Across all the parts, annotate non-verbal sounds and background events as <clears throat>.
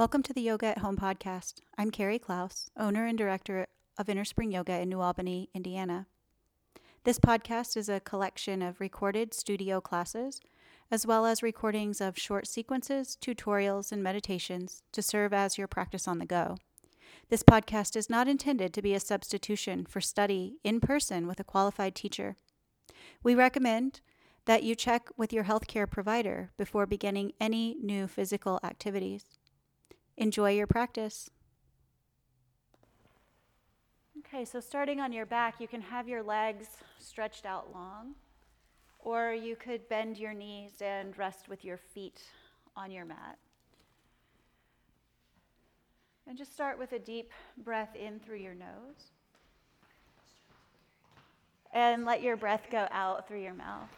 Welcome to the Yoga at Home podcast. I'm Carrie Klaus, owner and director of Inner Spring Yoga in New Albany, Indiana. This podcast is a collection of recorded studio classes, as well as recordings of short sequences, tutorials, and meditations to serve as your practice on the go. This podcast is not intended to be a substitution for study in person with a qualified teacher. We recommend that you check with your healthcare provider before beginning any new physical activities. Enjoy your practice. Okay, so starting on your back, you can have your legs stretched out long, or you could bend your knees and rest with your feet on your mat. And just start with a deep breath in through your nose. And let your breath go out through your mouth.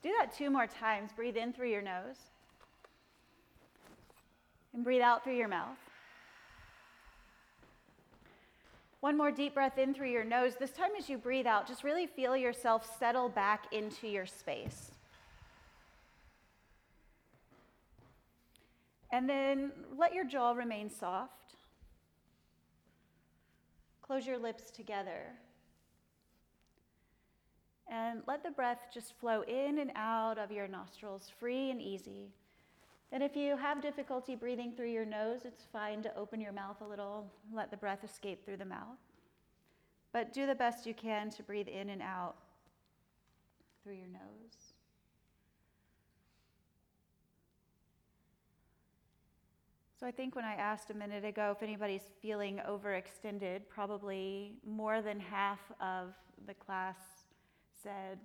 Do that two more times. Breathe in through your nose. And breathe out through your mouth. One more deep breath in through your nose. This time, as you breathe out, just really feel yourself settle back into your space. And then let your jaw remain soft. Close your lips together. And let the breath just flow in and out of your nostrils, free and easy. And if you have difficulty breathing through your nose, it's fine to open your mouth a little, let the breath escape through the mouth. But do the best you can to breathe in and out through your nose. So I think when I asked a minute ago if anybody's feeling overextended, probably more than half of the class said,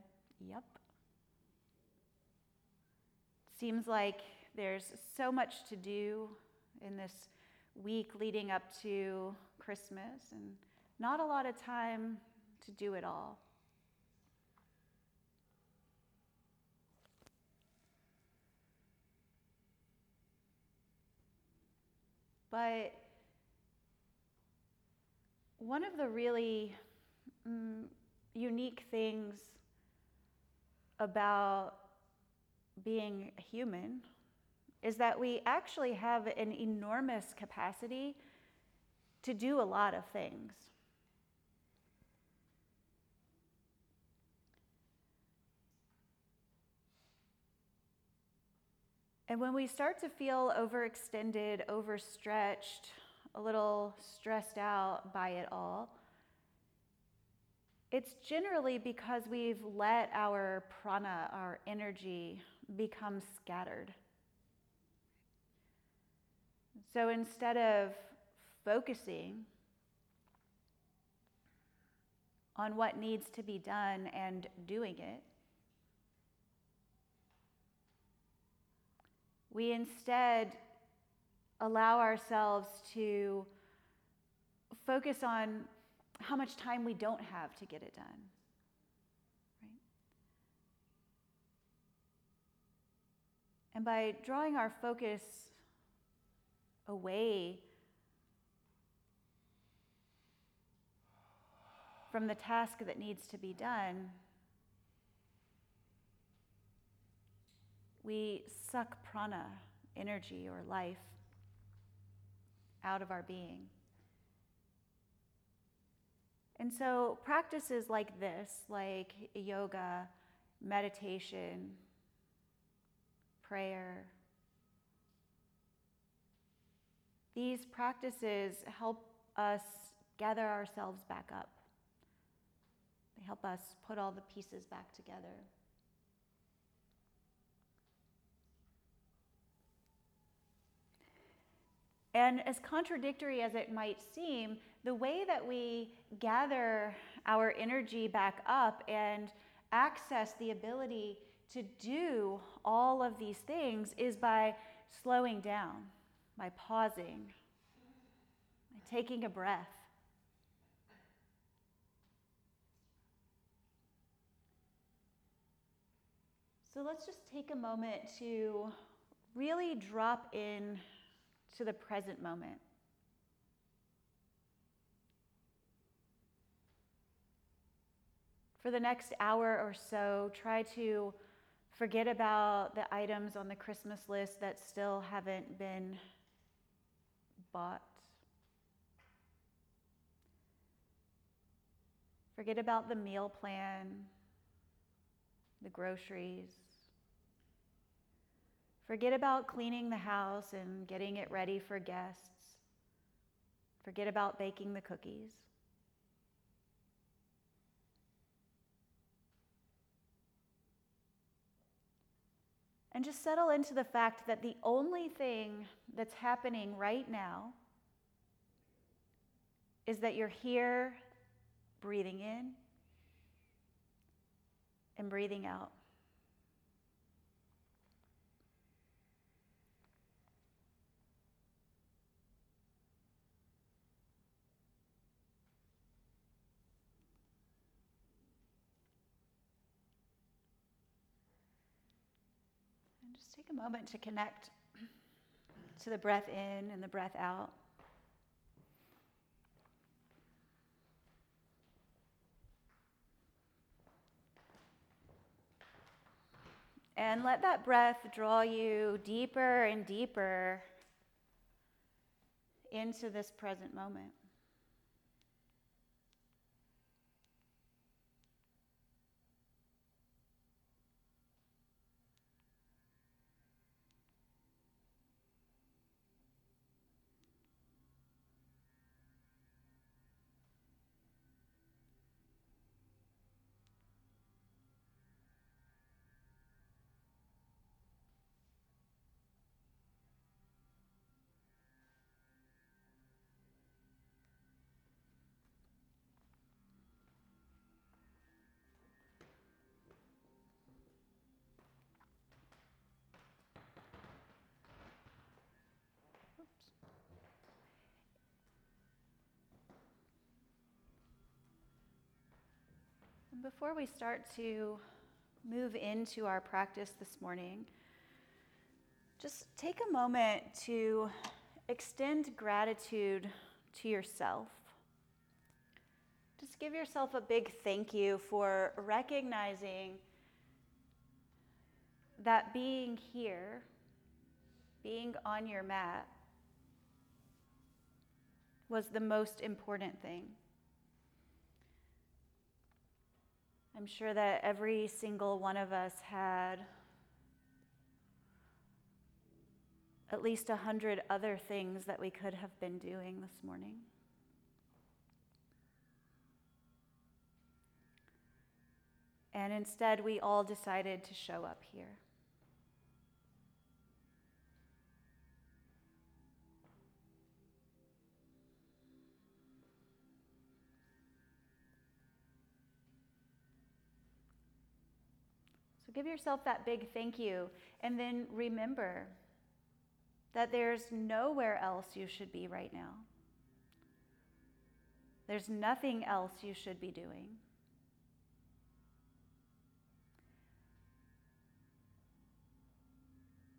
Yep. Seems like there's so much to do in this week leading up to Christmas and not a lot of time to do it all. But one of the really mm, unique things about being human is that we actually have an enormous capacity to do a lot of things. And when we start to feel overextended, overstretched, a little stressed out by it all, it's generally because we've let our prana, our energy, become scattered. So instead of focusing on what needs to be done and doing it, we instead allow ourselves to focus on how much time we don't have to get it done. Right? And by drawing our focus away from the task that needs to be done, we suck prana, energy or life, out of our being. And so, practices like this, like yoga, meditation, prayer, these practices help us gather ourselves back up. They help us put all the pieces back together. And as contradictory as it might seem, the way that we gather our energy back up and access the ability to do all of these things is by slowing down, by pausing, by taking a breath. So let's just take a moment to really drop in to the present moment. For the next hour or so, try to Forget about the items on the Christmas list that still haven't been bought. Forget about the meal plan, the groceries. Forget about cleaning the house and getting it ready for guests. Forget about baking the cookies. And just settle into the fact that the only thing that's happening right now is that you're here breathing in and breathing out. Just take a moment to connect to the breath in and the breath out. And let that breath draw you deeper and deeper into this present moment. Before we start to move into our practice this morning, just take a moment to extend gratitude to yourself. Just give yourself a big thank you for recognizing that being here, being on your mat, was the most important thing. I'm sure that every single one of us had at least a hundred other things that we could have been doing this morning. And instead, we all decided to show up here. Give yourself that big thank you. And then remember that there's nowhere else you should be right now. There's nothing else you should be doing.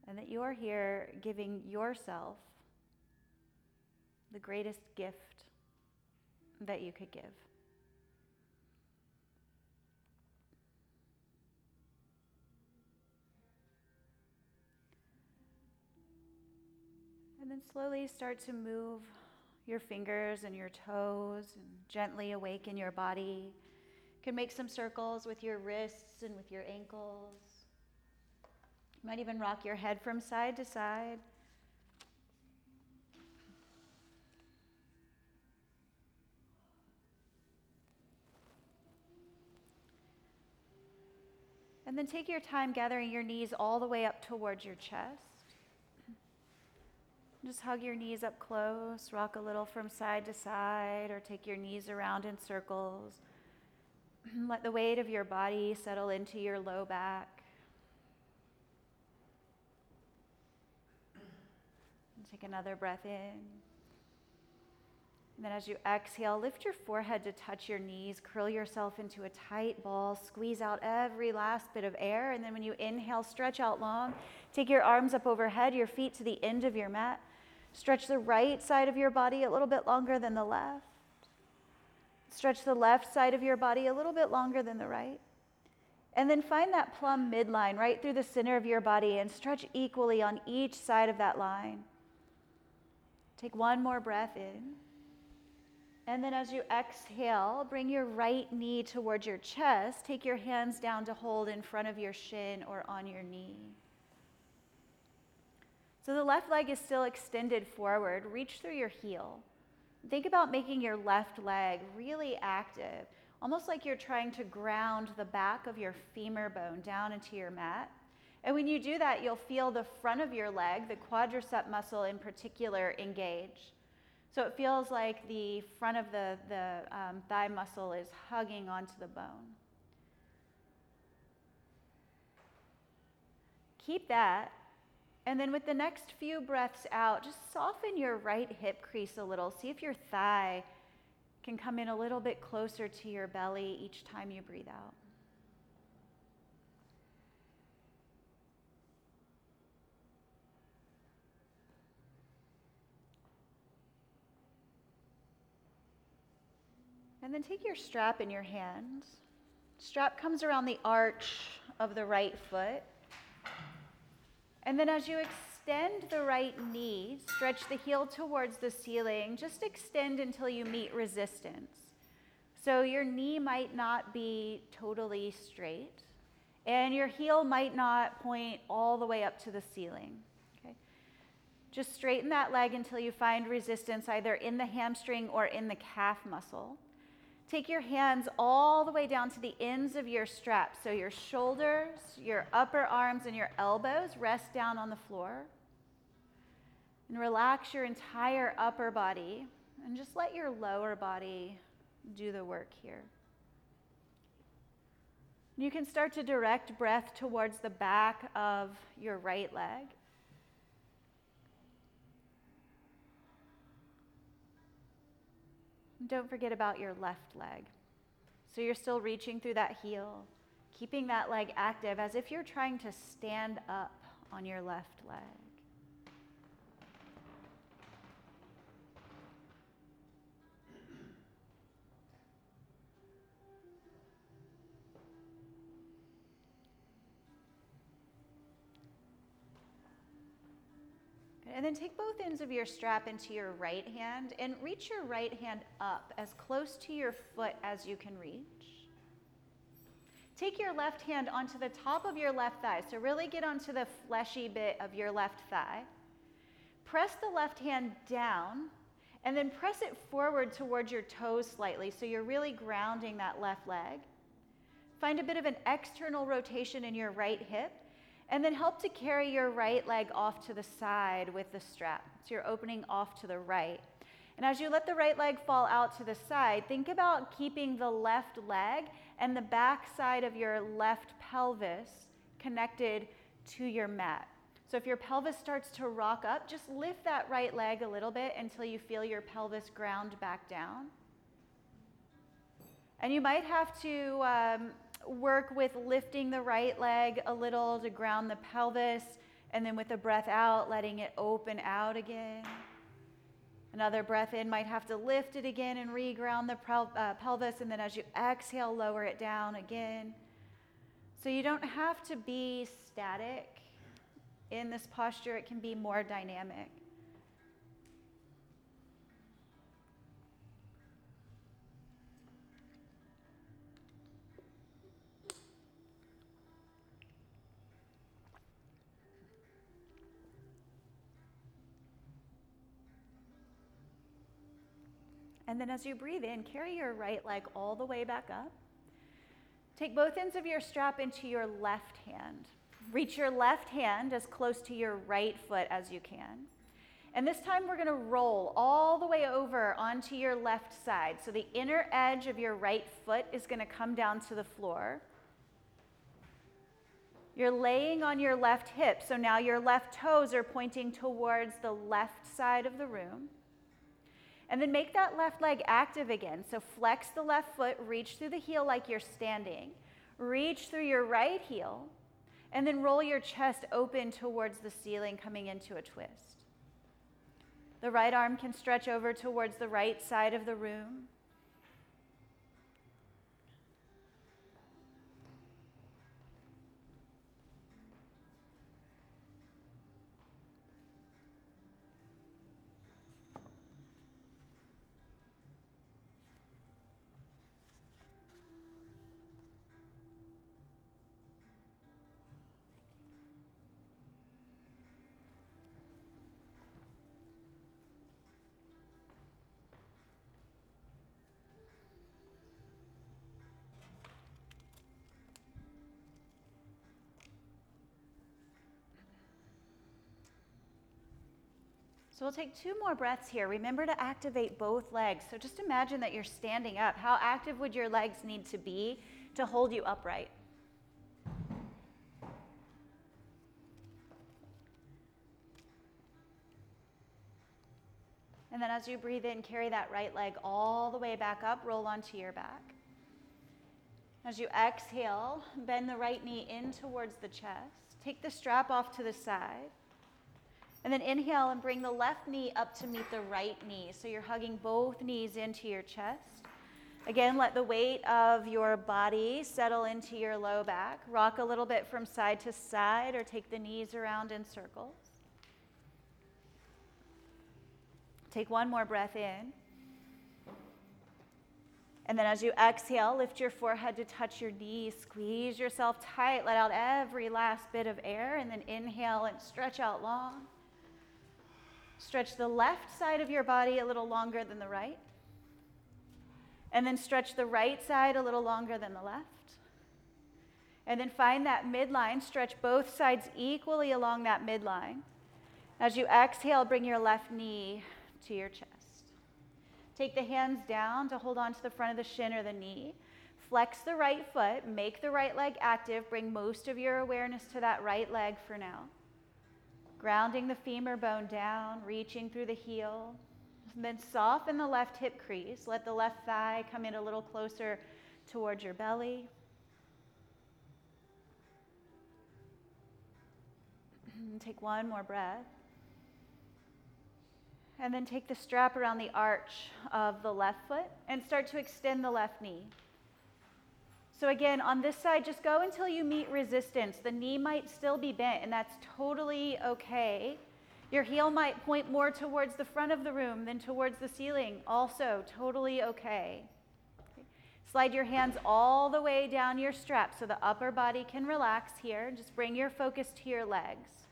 And that you're here giving yourself the greatest gift that you could give. Slowly start to move your fingers and your toes and gently awaken your body. You can make some circles with your wrists and with your ankles. You might even rock your head from side to side. And then take your time gathering your knees all the way up towards your chest. Just hug your knees up close, rock a little from side to side, or take your knees around in circles. <clears throat> Let the weight of your body settle into your low back. And take another breath in. And then as you exhale, lift your forehead to touch your knees, curl yourself into a tight ball, squeeze out every last bit of air. And then when you inhale, stretch out long. Take your arms up overhead, your feet to the end of your mat. Stretch the right side of your body a little bit longer than the left. Stretch the left side of your body a little bit longer than the right. And then find that plumb midline right through the center of your body and stretch equally on each side of that line. Take one more breath in. And then as you exhale, bring your right knee towards your chest. Take your hands down to hold in front of your shin or on your knee. So the left leg is still extended forward. Reach through your heel. Think about making your left leg really active, almost like you're trying to ground the back of your femur bone down into your mat. And when you do that, you'll feel the front of your leg, the quadricep muscle in particular, engage. So it feels like the front of the, the um, thigh muscle is hugging onto the bone. Keep that. And then with the next few breaths out, just soften your right hip crease a little. See if your thigh can come in a little bit closer to your belly each time you breathe out. And then take your strap in your hand. Strap comes around the arch of the right foot. And then as you extend the right knee, stretch the heel towards the ceiling. Just extend until you meet resistance. So your knee might not be totally straight, and your heel might not point all the way up to the ceiling. Okay? Just straighten that leg until you find resistance either in the hamstring or in the calf muscle. Take your hands all the way down to the ends of your straps. So your shoulders, your upper arms, and your elbows rest down on the floor. And relax your entire upper body. And just let your lower body do the work here. You can start to direct breath towards the back of your right leg. Don't forget about your left leg. So you're still reaching through that heel, keeping that leg active as if you're trying to stand up on your left leg. And then take both ends of your strap into your right hand and reach your right hand up as close to your foot as you can reach. Take your left hand onto the top of your left thigh. So, really get onto the fleshy bit of your left thigh. Press the left hand down and then press it forward towards your toes slightly so you're really grounding that left leg. Find a bit of an external rotation in your right hip and then help to carry your right leg off to the side with the strap. So you're opening off to the right. And as you let the right leg fall out to the side, think about keeping the left leg and the back side of your left pelvis connected to your mat. So if your pelvis starts to rock up, just lift that right leg a little bit until you feel your pelvis ground back down. And you might have to um, work with lifting the right leg a little to ground the pelvis, and then with the breath out, letting it open out again. Another breath in might have to lift it again and reground the uh, pelvis, and then as you exhale, lower it down again. So you don't have to be static in this posture, it can be more dynamic. And then as you breathe in, carry your right leg all the way back up. Take both ends of your strap into your left hand. Reach your left hand as close to your right foot as you can. And this time we're to roll all the way over onto your left side. So the inner edge of your right foot is to come down to the floor. You're laying on your left hip, so now your left toes are pointing towards the left side of the room. And then make that left leg active again. So flex the left foot, reach through the heel like you're standing. Reach through your right heel, and then roll your chest open towards the ceiling, coming into a twist. The right arm can stretch over towards the right side of the room. So we'll take two more breaths here. Remember to activate both legs. So just imagine that you're standing up. How active would your legs need to be to hold you upright? And then as you breathe in, carry that right leg all the way back up, roll onto your back. As you exhale, bend the right knee in towards the chest. Take the strap off to the side. And then inhale and bring the left knee up to meet the right knee. So you're hugging both knees into your chest. Again, let the weight of your body settle into your low back. Rock a little bit from side to side or take the knees around in circles. Take one more breath in. And then as you exhale, lift your forehead to touch your knees. Squeeze yourself tight. Let out every last bit of air. And then inhale and stretch out long. Stretch the left side of your body a little longer than the right. And then stretch the right side a little longer than the left. And then find that midline. Stretch both sides equally along that midline. As you exhale, bring your left knee to your chest. Take the hands down to hold on to the front of the shin or the knee. Flex the right foot, make the right leg active, bring most of your awareness to that right leg for now. Grounding the femur bone down, reaching through the heel. Then soften the left hip crease. Let the left thigh come in a little closer towards your belly. <clears throat> Take one more breath. And then take the strap around the arch of the left foot and start to extend the left knee. So, again, on this side, just go until you meet resistance. The knee might still be bent, and that's totally okay. Your heel might point more towards the front of the room than towards the ceiling. Also, totally okay. Slide your hands all the way down your strap so the upper body can relax here. Just bring your focus to your legs.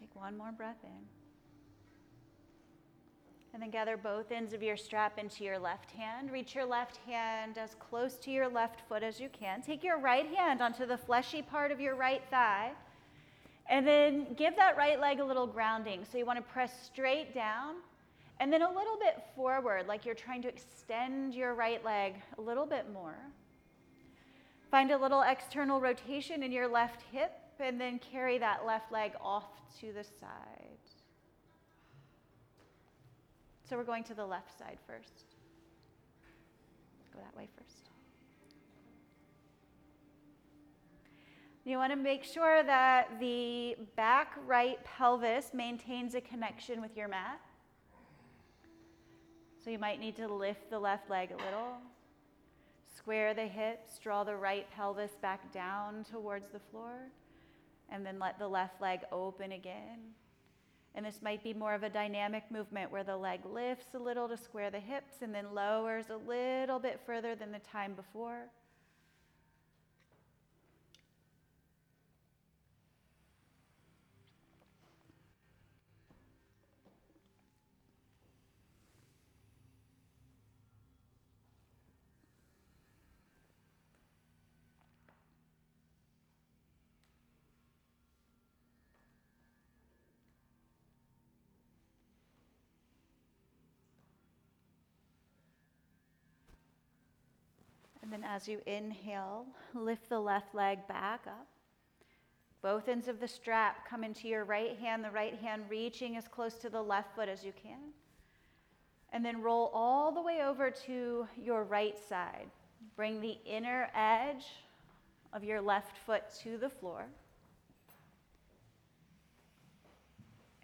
Take one more breath in. And then gather both ends of your strap into your left hand. Reach your left hand as close to your left foot as you can. Take your right hand onto the fleshy part of your right thigh. And then give that right leg a little grounding. So you want to press straight down and then a little bit forward, like you're trying to extend your right leg a little bit more. Find a little external rotation in your left hip and then carry that left leg off to the side. So we're going to the left side first. Go that way first. You want to make sure that the back right pelvis maintains a connection with your mat. So you might need to lift the left leg a little. Square the hips, draw the right pelvis back down towards the floor and then let the left leg open again. And this might be more of a dynamic movement where the leg lifts a little to square the hips and then lowers a little bit further than the time before. And then as you inhale, lift the left leg back up. Both ends of the strap come into your right hand, the right hand reaching as close to the left foot as you can. And then roll all the way over to your right side. Bring the inner edge of your left foot to the floor.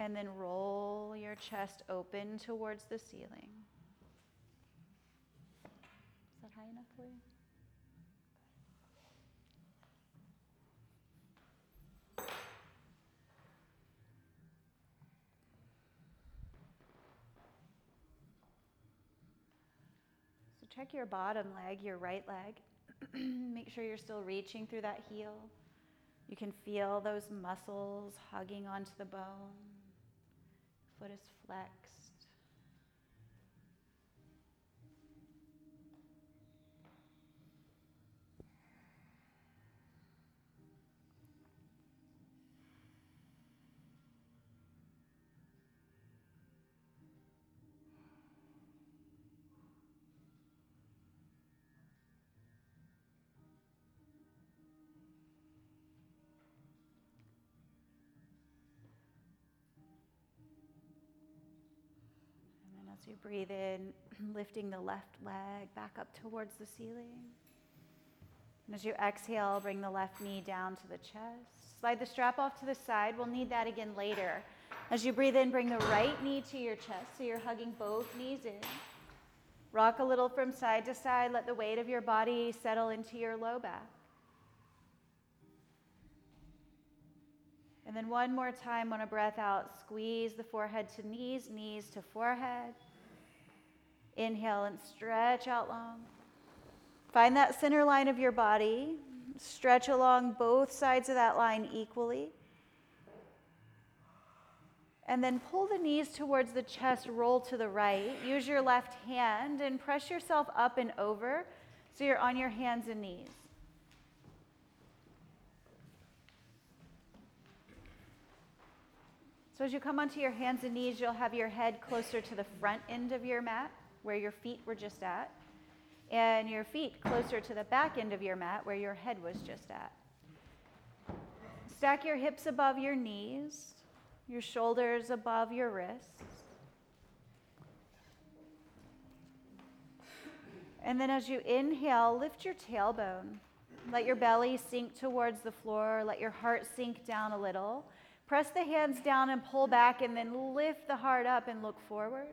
And then roll your chest open towards the ceiling. Is that high enough for you? Check your bottom leg, your right leg. <clears throat> Make sure you're still reaching through that heel. You can feel those muscles hugging onto the bone. Foot is flexed. As you breathe in, <clears throat> lifting the left leg back up towards the ceiling. And as you exhale, bring the left knee down to the chest. Slide the strap off to the side. We'll need that again later. As you breathe in, bring the right knee to your chest so you're hugging both knees in. Rock a little from side to side. Let the weight of your body settle into your low back. And then one more time on a breath out, squeeze the forehead to knees, knees to forehead. Inhale and stretch out long. Find that center line of your body. Stretch along both sides of that line equally. And then pull the knees towards the chest, roll to the right. Use your left hand and press yourself up and over so you're on your hands and knees. So, as you come onto your hands and knees, you'll have your head closer to the front end of your mat where your feet were just at, and your feet closer to the back end of your mat where your head was just at. Stack your hips above your knees, your shoulders above your wrists. And then as you inhale, lift your tailbone. Let your belly sink towards the floor. Let your heart sink down a little. Press the hands down and pull back, and then lift the heart up and look forward.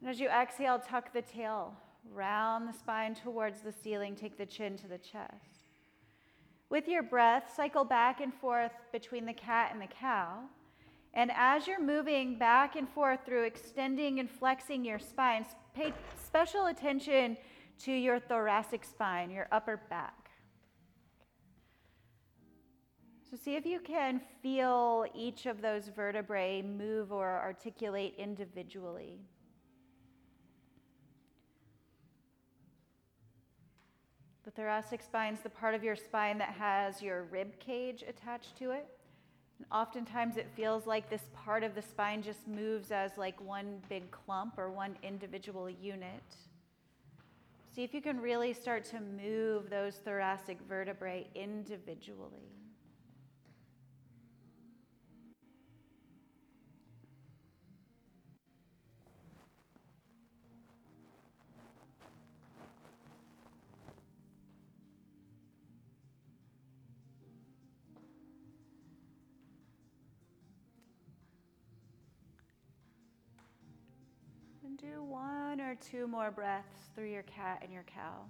And as you exhale, tuck the tail, round the spine towards the ceiling, take the chin to the chest. With your breath, cycle back and forth between the cat and the cow. And as you're moving back and forth through extending and flexing your spine, pay special attention to your thoracic spine, your upper back. So, see if you can feel each of those vertebrae move or articulate individually. The thoracic spine is the part of your spine that has your rib cage attached to it. And oftentimes it feels like this part of the spine just moves as like one big clump or one individual unit. See if you can really start to move those thoracic vertebrae individually. Do one or two more breaths through your cat and your cow.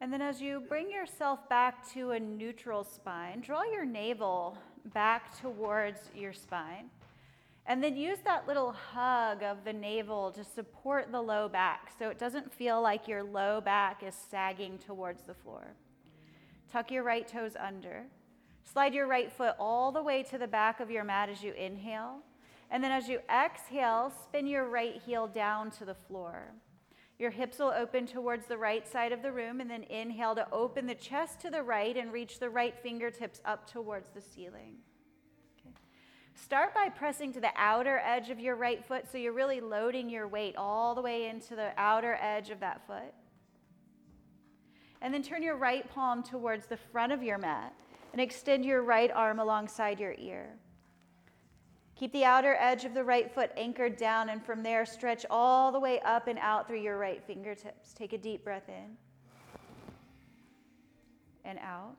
And then as you bring yourself back to a neutral spine, draw your navel back towards your spine. And then use that little hug of the navel to support the low back so it doesn't feel like your low back is sagging towards the floor. Tuck your right toes under. Slide your right foot all the way to the back of your mat as you inhale. And then as you exhale, spin your right heel down to the floor. Your hips will open towards the right side of the room, and then inhale to open the chest to the right and reach the right fingertips up towards the ceiling. Start by pressing to the outer edge of your right foot so you're really loading your weight all the way into the outer edge of that foot. And then turn your right palm towards the front of your mat and extend your right arm alongside your ear. Keep the outer edge of the right foot anchored down, and from there, stretch all the way up and out through your right fingertips. Take a deep breath in and out.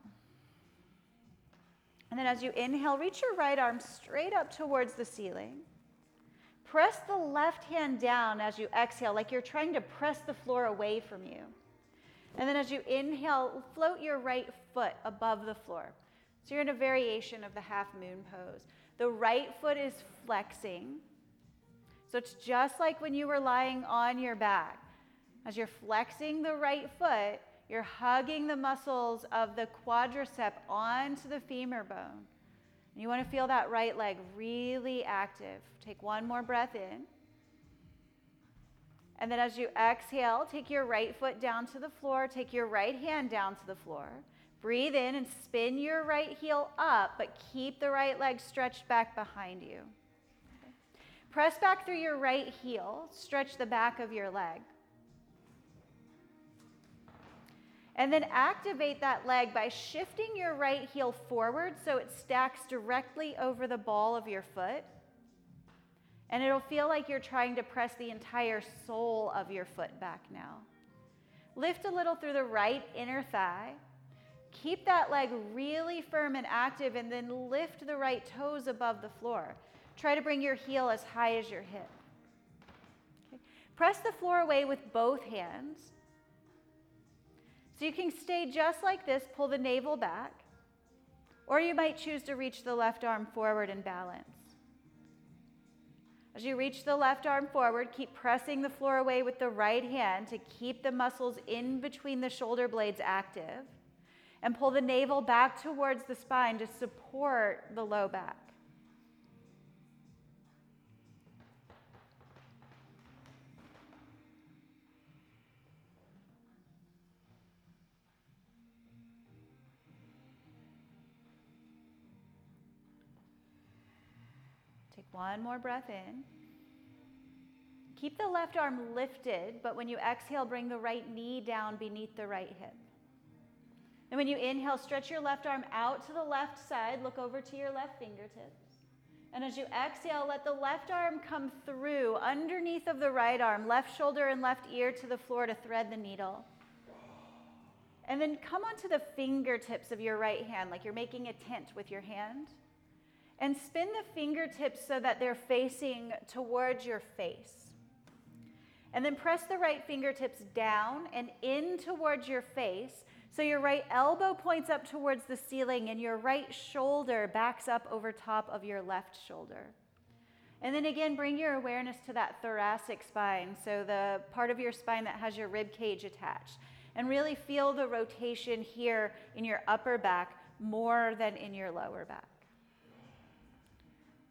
And then as you inhale, reach your right arm straight up towards the ceiling. Press the left hand down as you exhale, like you're trying to press the floor away from you. And then as you inhale, float your right foot above the floor. So you're in a variation of the half moon pose. The right foot is flexing. So it's just like when you were lying on your back. As you're flexing the right foot, you're hugging the muscles of the quadricep onto the femur bone. And you want to feel that right leg really active. Take one more breath in. And then as you exhale, take your right foot down to the floor, take your right hand down to the floor. Breathe in and spin your right heel up, but keep the right leg stretched back behind you. Press back through your right heel, stretch the back of your leg. And then activate that leg by shifting your right heel forward so it stacks directly over the ball of your foot. And it'll feel like you're trying to press the entire sole of your foot back now. Lift a little through the right inner thigh. Keep that leg really firm and active, and then lift the right toes above the floor. Try to bring your heel as high as your hip. Okay. Press the floor away with both hands. So you can stay just like this, pull the navel back, or you might choose to reach the left arm forward and balance. As you reach the left arm forward, keep pressing the floor away with the right hand to keep the muscles in between the shoulder blades active and pull the navel back towards the spine to support the low back. One more breath in. Keep the left arm lifted, but when you exhale, bring the right knee down beneath the right hip. And when you inhale, stretch your left arm out to the left side, look over to your left fingertips. And as you exhale, let the left arm come through underneath of the right arm, left shoulder and left ear to the floor to thread the needle. And then come onto the fingertips of your right hand, like you're making a tent with your hand. And spin the fingertips so that they're facing towards your face. And then press the right fingertips down and in towards your face so your right elbow points up towards the ceiling and your right shoulder backs up over top of your left shoulder. And then again, bring your awareness to that thoracic spine, so the part of your spine that has your rib cage attached. And really feel the rotation here in your upper back more than in your lower back.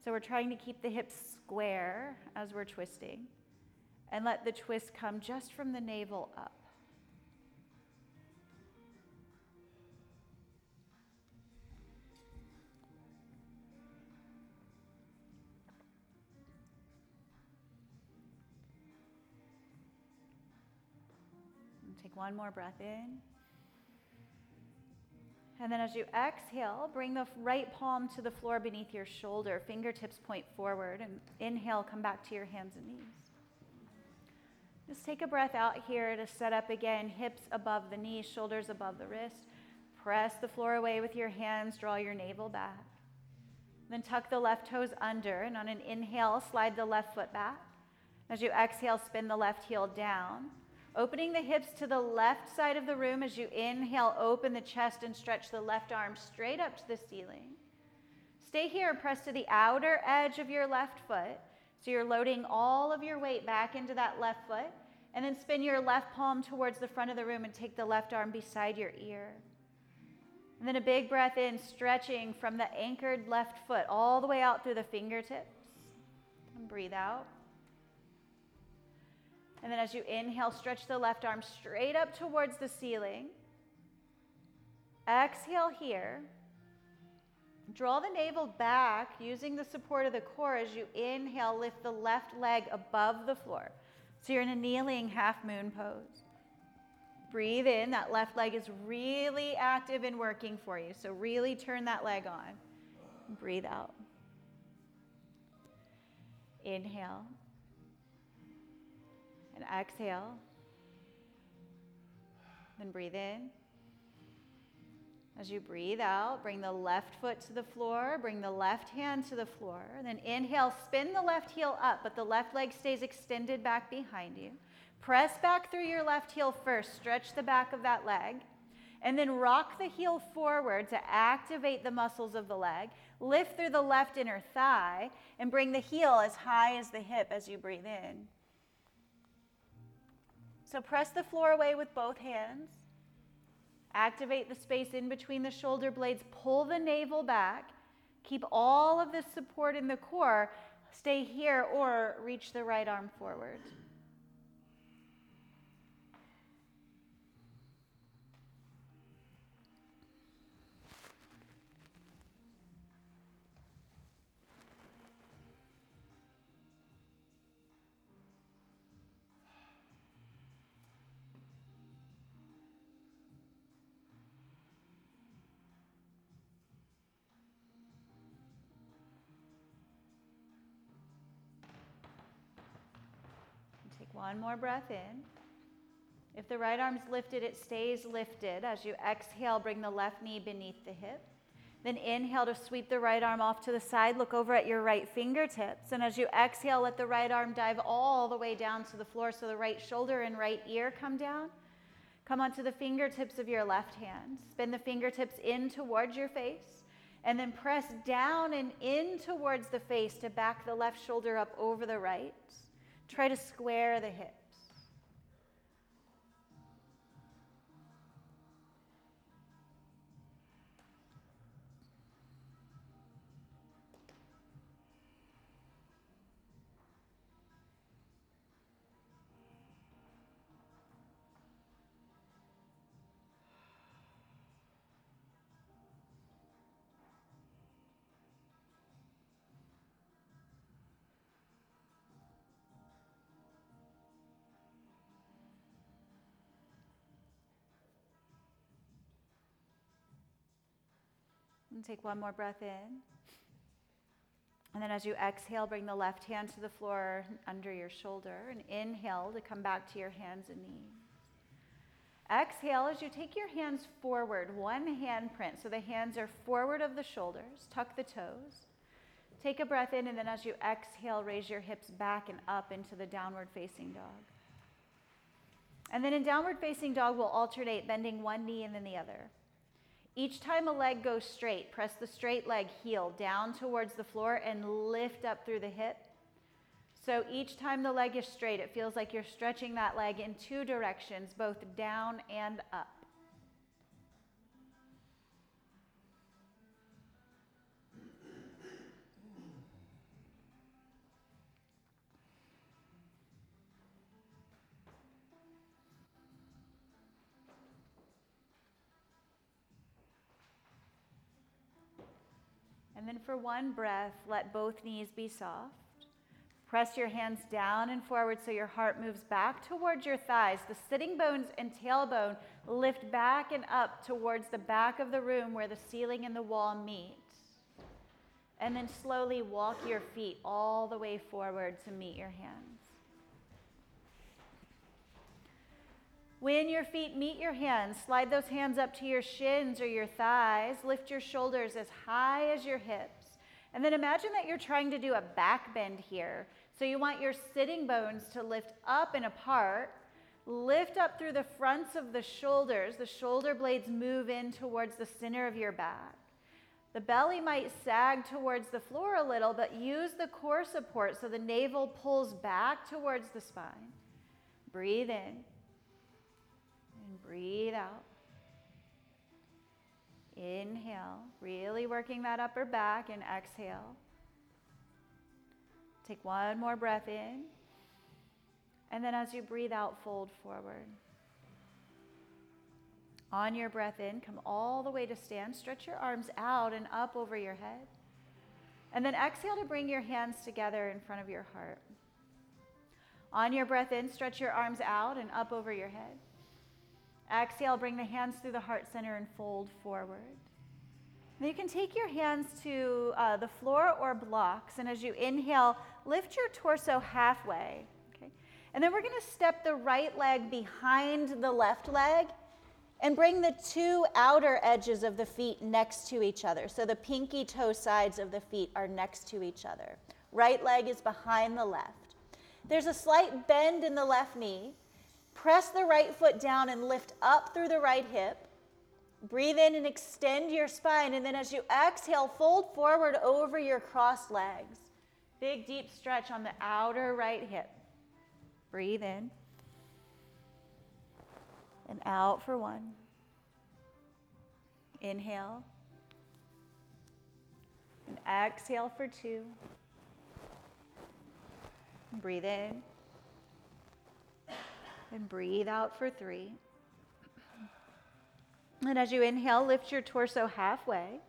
So we're trying to keep the hips square as we're twisting and let the twist come just from the navel up. Take one more breath in. And then as you exhale, bring the right palm to the floor beneath your shoulder, fingertips point forward, and inhale, come back to your hands and knees. Just take a breath out here to set up again, hips above the knees, shoulders above the wrist. Press the floor away with your hands, draw your navel back. Then tuck the left toes under, and on an inhale, slide the left foot back. As you exhale, spin the left heel down. Opening the hips to the left side of the room as you inhale, open the chest and stretch the left arm straight up to the ceiling. Stay here, press to the outer edge of your left foot. So you're loading all of your weight back into that left foot. And then spin your left palm towards the front of the room and take the left arm beside your ear. And then a big breath in, stretching from the anchored left foot all the way out through the fingertips. And breathe out. And then as you inhale, stretch the left arm straight up towards the ceiling. Exhale here. Draw the navel back using the support of the core as you inhale, lift the left leg above the floor. So you're in a kneeling half moon pose. Breathe in. That left leg is really active and working for you. So really turn that leg on. Breathe out. Inhale. And exhale. Then breathe in. As you breathe out, bring the left foot to the floor, bring the left hand to the floor. Then inhale, spin the left heel up, but the left leg stays extended back behind you. Press back through your left heel first, stretch the back of that leg. And then rock the heel forward to activate the muscles of the leg. Lift through the left inner thigh and bring the heel as high as the hip as you breathe in. So press the floor away with both hands. Activate the space in between the shoulder blades. Pull the navel back. Keep all of this support in the core. Stay here or reach the right arm forward. One more breath in. If the right arm's lifted, it stays lifted. As you exhale, bring the left knee beneath the hip. Then inhale to sweep the right arm off to the side. Look over at your right fingertips. And as you exhale, let the right arm dive all the way down to the floor so the right shoulder and right ear come down. Come onto the fingertips of your left hand. Spin the fingertips in towards your face. And then press down and in towards the face to back the left shoulder up over the right. Try to square the hips. And take one more breath in. And then as you exhale, bring the left hand to the floor under your shoulder and inhale to come back to your hands and knees. Exhale as you take your hands forward, one hand print. So the hands are forward of the shoulders. Tuck the toes. Take a breath in, and then as you exhale, raise your hips back and up into the downward facing dog. And then in downward facing dog, we'll alternate bending one knee and then the other. Each time a leg goes straight, press the straight leg heel down towards the floor and lift up through the hip. So each time the leg is straight, it feels like you're stretching that leg in two directions, both down and up. And then for one breath, let both knees be soft. Press your hands down and forward so your heart moves back towards your thighs. The sitting bones and tailbone lift back and up towards the back of the room where the ceiling and the wall meet. And then slowly walk your feet all the way forward to meet your hands. When your feet meet your hands, slide those hands up to your shins or your thighs. Lift your shoulders as high as your hips. And then imagine that you're trying to do a back bend here. So you want your sitting bones to lift up and apart. Lift up through the fronts of the shoulders. The shoulder blades move in towards the center of your back. The belly might sag towards the floor a little, but use the core support so the navel pulls back towards the spine. Breathe in. Breathe out. Inhale, really working that upper back, and exhale. Take one more breath in. And then as you breathe out, fold forward. On your breath in, come all the way to stand. Stretch your arms out and up over your head. And then exhale to bring your hands together in front of your heart. On your breath in, stretch your arms out and up over your head. Exhale, bring the hands through the heart center and fold forward. Then you can take your hands to uh, the floor or blocks, and as you inhale, lift your torso halfway. Okay? And then we're going to step the right leg behind the left leg and bring the two outer edges of the feet next to each other. So the pinky toe sides of the feet are next to each other. Right leg is behind the left. There's a slight bend in the left knee. Press the right foot down and lift up through the right hip. Breathe in and extend your spine. And then as you exhale, fold forward over your crossed legs. Big deep stretch on the outer right hip. Breathe in and out for one. Inhale and exhale for two. Breathe in and breathe out for three. And as you inhale, lift your torso halfway.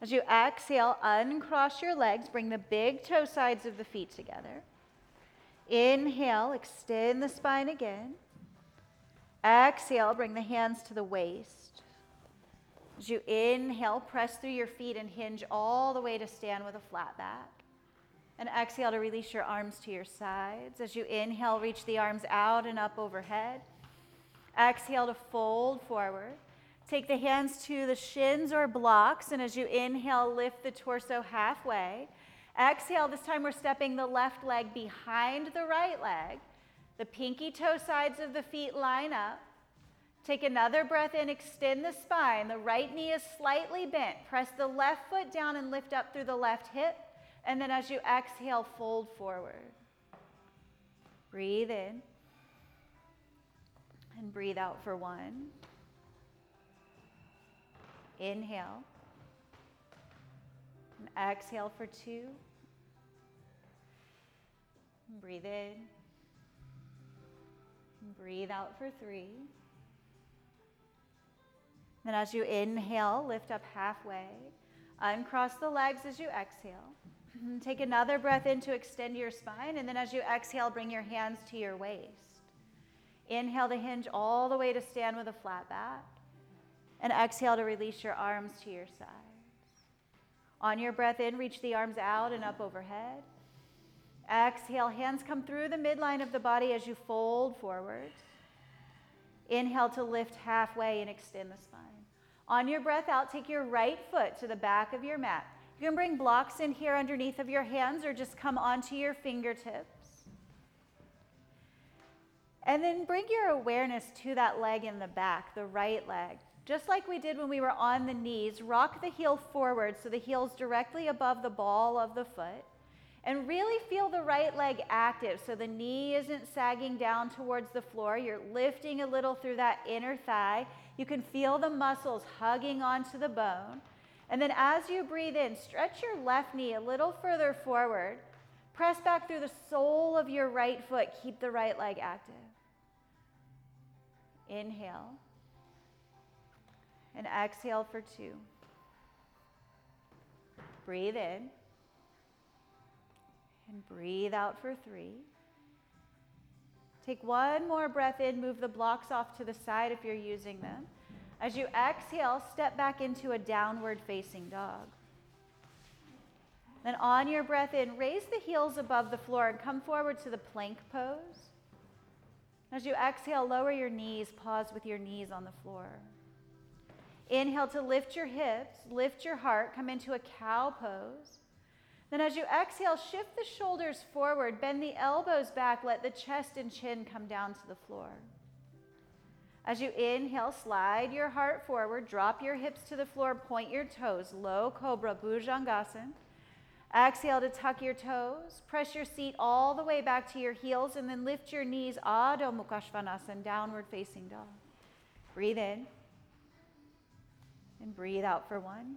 As you exhale, uncross your legs, bring the big toe sides of the feet together. Inhale, extend the spine again. Exhale, bring the hands to the waist. As you inhale, press through your feet and hinge all the way to stand with a flat back. And exhale to release your arms to your sides. As you inhale, reach the arms out and up overhead. Exhale to fold forward. Take the hands to the shins or blocks, and as you inhale, lift the torso halfway. Exhale, this time we're stepping the left leg behind the right leg. The pinky toe sides of the feet line up. Take another breath in, extend the spine. The right knee is slightly bent. Press the left foot down and lift up through the left hip. And then as you exhale, fold forward. Breathe in and breathe out for one. Inhale. And exhale for two. Breathe in. Breathe out for three. Then, as you inhale, lift up halfway. Uncross the legs as you exhale. Mm-hmm. Take another breath in to extend your spine. And then, as you exhale, bring your hands to your waist. Inhale to hinge all the way to stand with a flat back. And exhale to release your arms to your sides. On your breath in, reach the arms out and up overhead. Exhale, hands come through the midline of the body as you fold forward. Inhale to lift halfway and extend the spine. On your breath out, take your right foot to the back of your mat. You can bring blocks in here underneath of your hands or just come onto your fingertips. And then bring your awareness to that leg in the back, the right leg. Just like we did when we were on the knees, rock the heel forward so the heel's directly above the ball of the foot. And really feel the right leg active so the knee isn't sagging down towards the floor. You're lifting a little through that inner thigh. You can feel the muscles hugging onto the bone. And then as you breathe in, stretch your left knee a little further forward. Press back through the sole of your right foot. Keep the right leg active. Inhale and exhale for two. Breathe in and breathe out for three. Take one more breath in, move the blocks off to the side if you're using them. As you exhale, step back into a downward facing dog. Then, on your breath in, raise the heels above the floor and come forward to the plank pose. As you exhale, lower your knees, pause with your knees on the floor. Inhale to lift your hips, lift your heart, come into a cow pose. Then, as you exhale, shift the shoulders forward, bend the elbows back, let the chest and chin come down to the floor. As you inhale, slide your heart forward, drop your hips to the floor, point your toes, low cobra, bhujangasana. Exhale to tuck your toes, press your seat all the way back to your heels, and then lift your knees, Adho Mukha Svanasana, downward facing dog. Breathe in. And breathe out for one.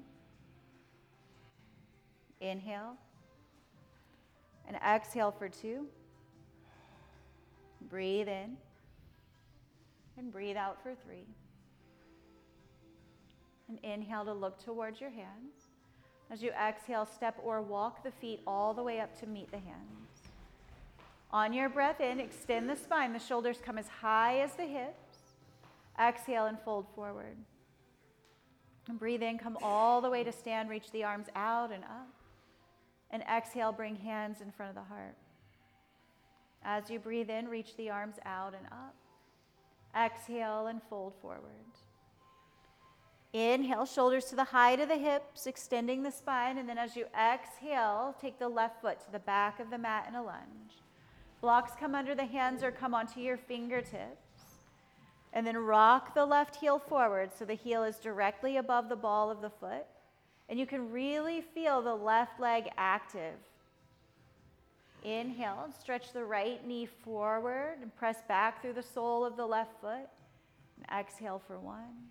Inhale. And exhale for two. Breathe in. And breathe out for three. And inhale to look towards your hands. As you exhale, step or walk the feet all the way up to meet the hands. On your breath in, extend the spine. The shoulders come as high as the hips. Exhale and fold forward. And breathe in, come all the way to stand, reach the arms out and up. And exhale, bring hands in front of the heart. As you breathe in, reach the arms out and up. Exhale and fold forward. Inhale, shoulders to the height of the hips, extending the spine. And then as you exhale, take the left foot to the back of the mat in a lunge. Blocks come under the hands or come onto your fingertips. And then rock the left heel forward so the heel is directly above the ball of the foot. And you can really feel the left leg active. Inhale stretch the right knee forward and press back through the sole of the left foot. And exhale for one.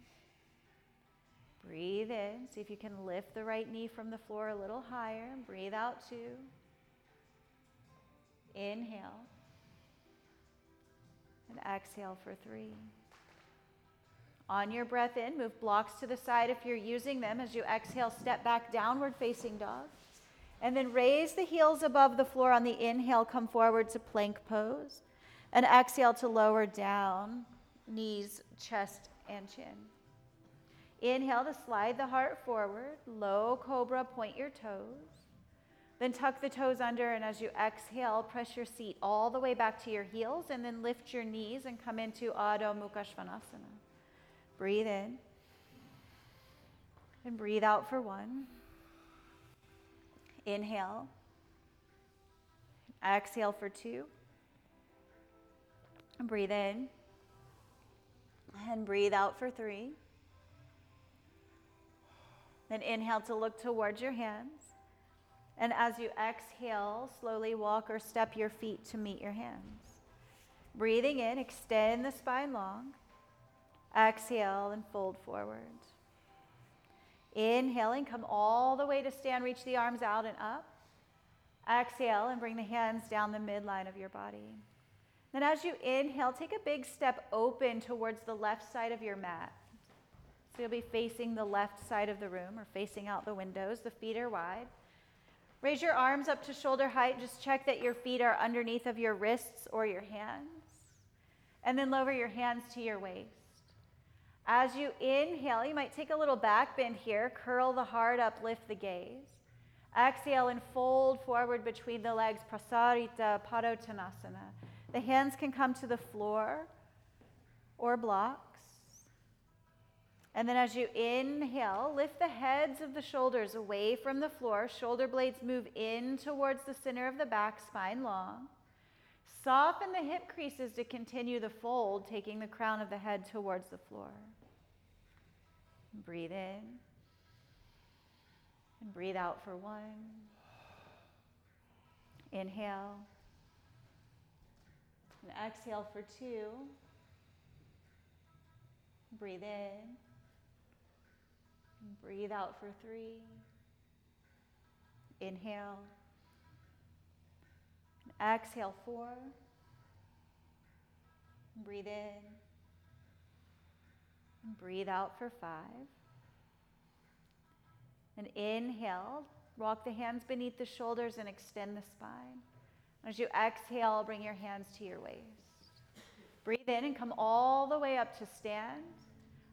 Breathe in. See if you can lift the right knee from the floor a little higher. Breathe out two. Inhale. And exhale for three. On your breath in, move blocks to the side if you're using them. As you exhale, step back, downward facing dog. And then raise the heels above the floor on the inhale, come forward to plank pose. And exhale to lower down, knees, chest, and chin. Inhale to slide the heart forward, low cobra, point your toes. Then tuck the toes under, and as you exhale, press your seat all the way back to your heels, and then lift your knees and come into Adho Mukha Svanasana. Breathe in. And breathe out for one. Inhale. Exhale for two. And breathe in. And breathe out for three. Then inhale to look towards your hands. And as you exhale, slowly walk or step your feet to meet your hands. Breathing in, extend the spine long. Exhale and fold forward. Inhaling, come all the way to stand, reach the arms out and up. Exhale and bring the hands down the midline of your body. Then, as you inhale, take a big step open towards the left side of your mat. So you'll be facing the left side of the room or facing out the windows. The feet are wide. Raise your arms up to shoulder height. Just check that your feet are underneath of your wrists or your hands. And then lower your hands to your waist. As you inhale, you might take a little back bend here, curl the heart up, lift the gaze. Exhale and fold forward between the legs, Prasarita Padottanasana. The hands can come to the floor or blocks. And then as you inhale, lift the heads of the shoulders away from the floor. Shoulder blades move in towards the center of the back, spine long. Soften the hip creases to continue the fold, taking the crown of the head towards the floor. Breathe in and breathe out for one. Inhale and exhale for two. Breathe in and breathe out for three. Inhale and exhale four. Breathe in breathe out for five. And inhale, rock the hands beneath the shoulders and extend the spine. As you exhale, bring your hands to your waist. Breathe in and come all the way up to stand.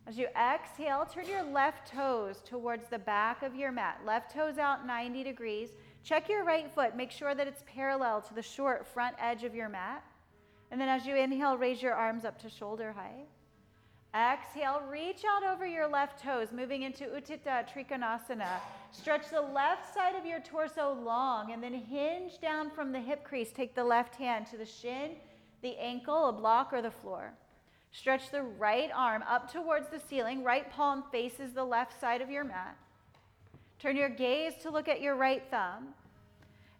As you exhale, turn your left toes towards the back of your mat. Left toes out 90 degrees. Check your right foot. Make sure that it's parallel to the short front edge of your mat. And then as you inhale, raise your arms up to shoulder height. Exhale, reach out over your left toes, moving into Utthita Trikonasana. Stretch the left side of your torso long and then hinge down from the hip crease. Take the left hand to the shin, the ankle, a block, or the floor. Stretch the right arm up towards the ceiling. Right palm faces the left side of your mat. Turn your gaze to look at your right thumb.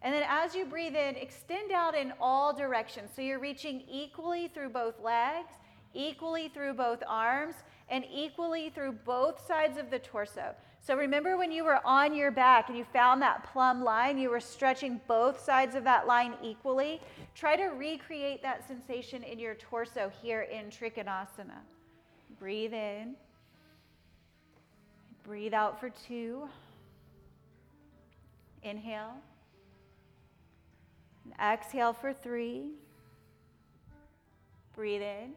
And then as you breathe in, extend out in all directions. So you're reaching equally through both legs equally through both arms and equally through both sides of the torso. So remember when you were on your back and you found that plumb line, you were stretching both sides of that line equally. Try to recreate that sensation in your torso here in Trikonasana. Breathe in. Breathe out for two. Inhale. And exhale for three. Breathe in.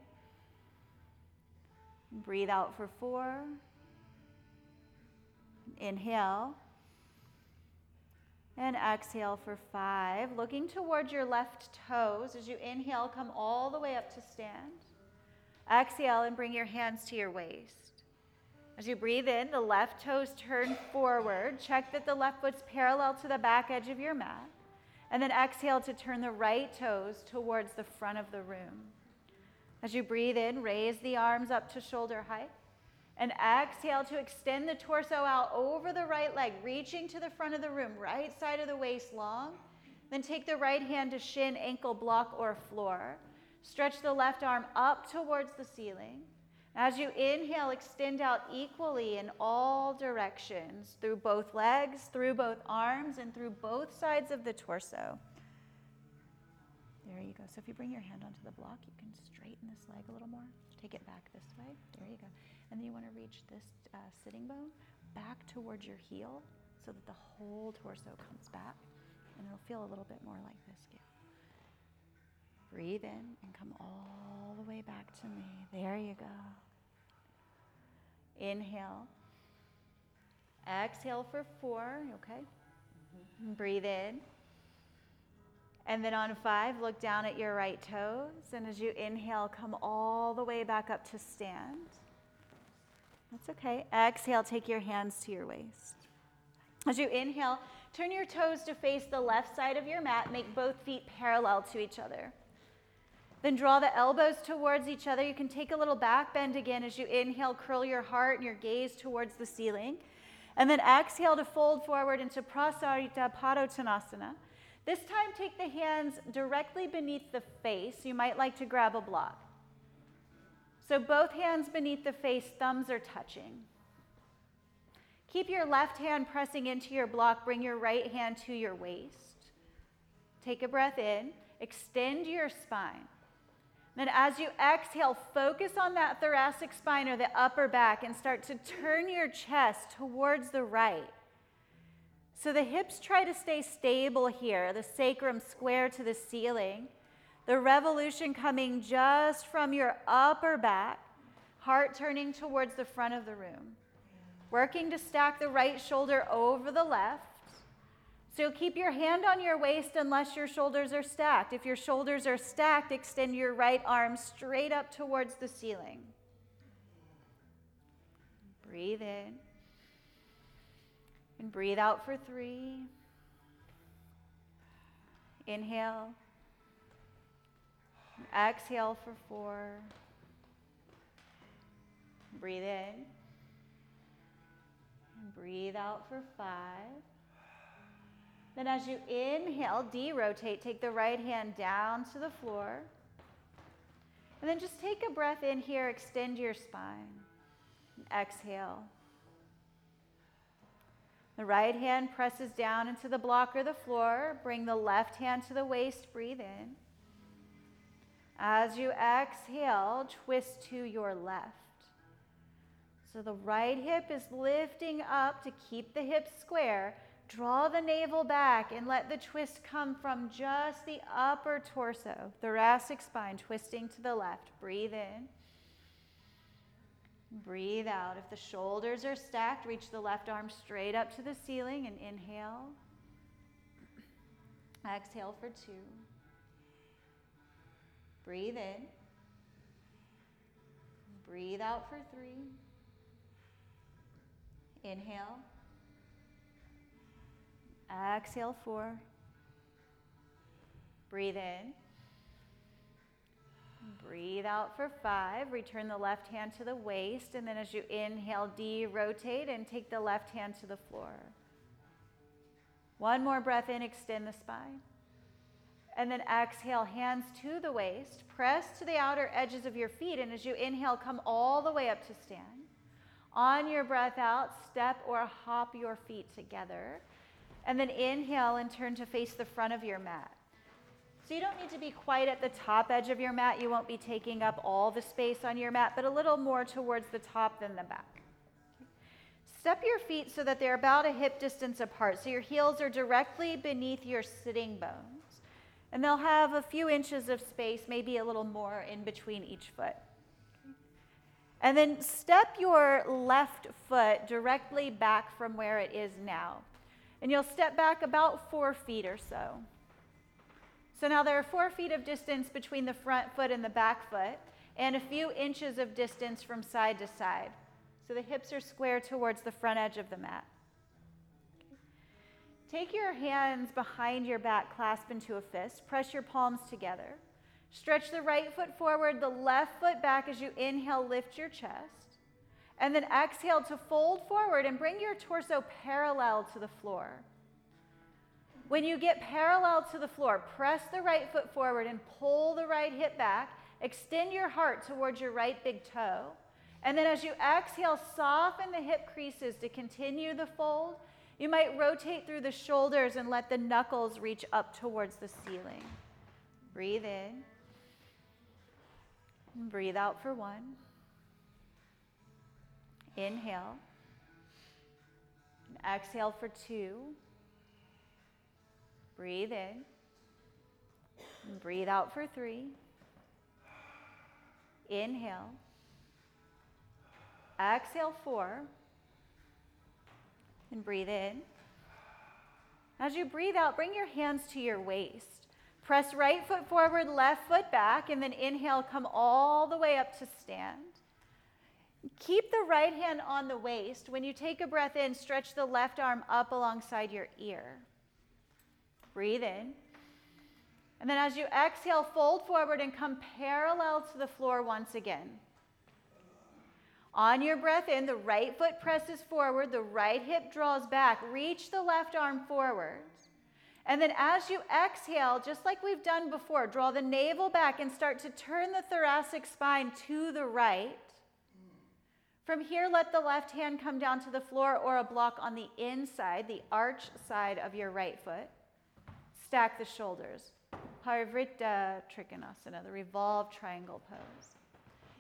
Breathe out for four. Inhale. And exhale for five. Looking towards your left toes as you inhale, come all the way up to stand. Exhale and bring your hands to your waist. As you breathe in, the left toes turn forward. Check that the left foot's parallel to the back edge of your mat. And then exhale to turn the right toes towards the front of the room. As you breathe in, raise the arms up to shoulder height. And exhale to extend the torso out over the right leg, reaching to the front of the room, right side of the waist long. Then take the right hand to shin, ankle, block, or floor. Stretch the left arm up towards the ceiling. As you inhale, extend out equally in all directions through both legs, through both arms, and through both sides of the torso. There you go. So if you bring your hand onto the block, you can straighten this leg a little more. Take it back this way. There you go. And then you want to reach this uh, sitting bone back towards your heel so that the whole torso comes back. And it'll feel a little bit more like this again. Breathe in and come all the way back to me. There you go. Inhale. Exhale for four. Okay. Mm-hmm. Breathe in. And then on five, look down at your right toes. And as you inhale, come all the way back up to stand. That's okay. Exhale, take your hands to your waist. As you inhale, turn your toes to face the left side of your mat. Make both feet parallel to each other. Then draw the elbows towards each other. You can take a little back bend again as you inhale, curl your heart and your gaze towards the ceiling. And then exhale to fold forward into Prasarita Padottanasana. This time, take the hands directly beneath the face. You might like to grab a block. So, both hands beneath the face, thumbs are touching. Keep your left hand pressing into your block. Bring your right hand to your waist. Take a breath in. Extend your spine. Then, as you exhale, focus on that thoracic spine or the upper back and start to turn your chest towards the right. So the hips try to stay stable here, the sacrum square to the ceiling. The revolution coming just from your upper back, heart turning towards the front of the room. Working to stack the right shoulder over the left. So keep your hand on your waist unless your shoulders are stacked. If your shoulders are stacked, extend your right arm straight up towards the ceiling. Breathe in. And breathe out for three. Inhale. Exhale for four. Breathe in. And breathe out for five. Then, as you inhale, de rotate. Take the right hand down to the floor. And then just take a breath in here, extend your spine. exhale. The right hand presses down into the block or the floor. Bring the left hand to the waist. Breathe in. As you exhale, twist to your left. So the right hip is lifting up to keep the hips square. Draw the navel back and let the twist come from just the upper torso, thoracic spine twisting to the left. Breathe in. Breathe out. If the shoulders are stacked, reach the left arm straight up to the ceiling and inhale. Exhale for two. Breathe in. Breathe out for three. Inhale. Exhale four. Breathe in. Breathe out for five. Return the left hand to the waist. And then as you inhale, de rotate and take the left hand to the floor. One more breath in, extend the spine. And then exhale, hands to the waist. Press to the outer edges of your feet. And as you inhale, come all the way up to stand. On your breath out, step or hop your feet together. And then inhale and turn to face the front of your mat. So you don't need to be quite at the top edge of your mat. You won't be taking up all the space on your mat, but a little more towards the top than the back. Step your feet so that they're about a hip distance apart. So your heels are directly beneath your sitting bones. And they'll have a few inches of space, maybe a little more in between each foot. And then step your left foot directly back from where it is now. And you'll step back about four feet or so. So now there are four feet of distance between the front foot and the back foot, and a few inches of distance from side to side. So the hips are square towards the front edge of the mat. Take your hands behind your back, clasp into a fist. Press your palms together. Stretch the right foot forward, the left foot back as you inhale, lift your chest. And then exhale to fold forward and bring your torso parallel to the floor. When you get parallel to the floor, press the right foot forward and pull the right hip back. Extend your heart towards your right big toe. And then as you exhale, soften the hip creases to continue the fold. You might rotate through the shoulders and let the knuckles reach up towards the ceiling. Breathe in. And breathe out for one. Inhale. And exhale for two. Breathe in. And breathe out for three. Inhale. Exhale four. And breathe in. As you breathe out, bring your hands to your waist. Press right foot forward, left foot back, and then inhale, come all the way up to stand. Keep the right hand on the waist. When you take a breath in, stretch the left arm up alongside your ear. Breathe in. And then as you exhale, fold forward and come parallel to the floor once again. On your breath in, the right foot presses forward, the right hip draws back. Reach the left arm forward. And then as you exhale, just like we've done before, draw the navel back and start to turn the thoracic spine to the right. From here, let the left hand come down to the floor or a block on the inside, the arch side of your right foot. Stack the shoulders. Parivrtta Trikonasana, the revolved triangle pose.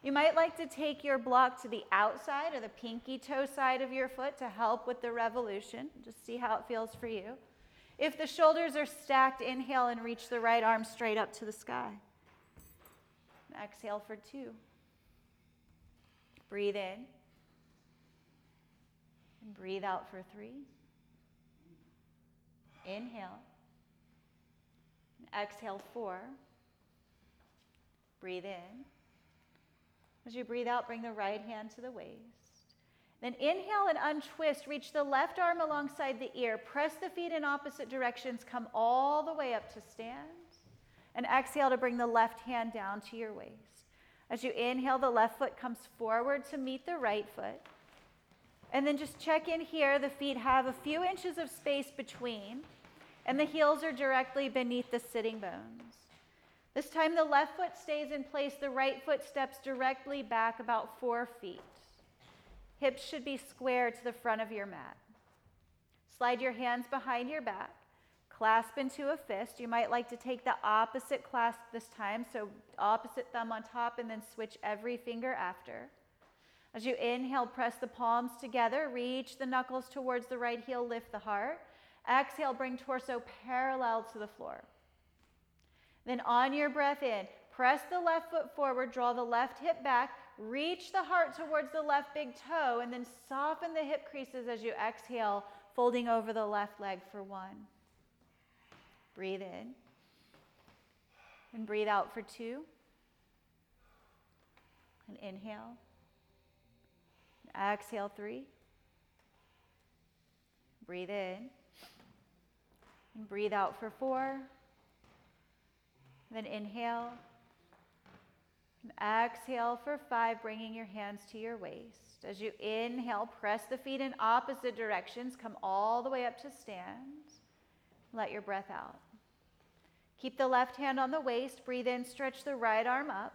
You might like to take your block to the outside or the pinky toe side of your foot to help with the revolution. Just see how it feels for you. If the shoulders are stacked, inhale and reach the right arm straight up to the sky. Exhale for two. Breathe in. And breathe out for three. Inhale. Exhale four. Breathe in. As you breathe out, bring the right hand to the waist. Then inhale and untwist. Reach the left arm alongside the ear. Press the feet in opposite directions. Come all the way up to stand. And exhale to bring the left hand down to your waist. As you inhale, the left foot comes forward to meet the right foot. And then just check in here. The feet have a few inches of space between, and the heels are directly beneath the sitting bones. This time, the left foot stays in place, the right foot steps directly back about four feet. Hips should be square to the front of your mat. Slide your hands behind your back. Clasp into a fist. You might like to take the opposite clasp this time, so opposite thumb on top and then switch every finger after. As you inhale, press the palms together, reach the knuckles towards the right heel, lift the heart. Exhale, bring torso parallel to the floor. Then on your breath in, press the left foot forward, draw the left hip back, Reach the heart towards the left big toe and then soften the hip creases as you exhale, folding over the left leg for one. Breathe in. And breathe out for two. And inhale. And exhale, three. Breathe in. And breathe out for four. Then inhale. And exhale for five, bringing your hands to your waist. As you inhale, press the feet in opposite directions. Come all the way up to stand. Let your breath out. Keep the left hand on the waist. Breathe in, stretch the right arm up.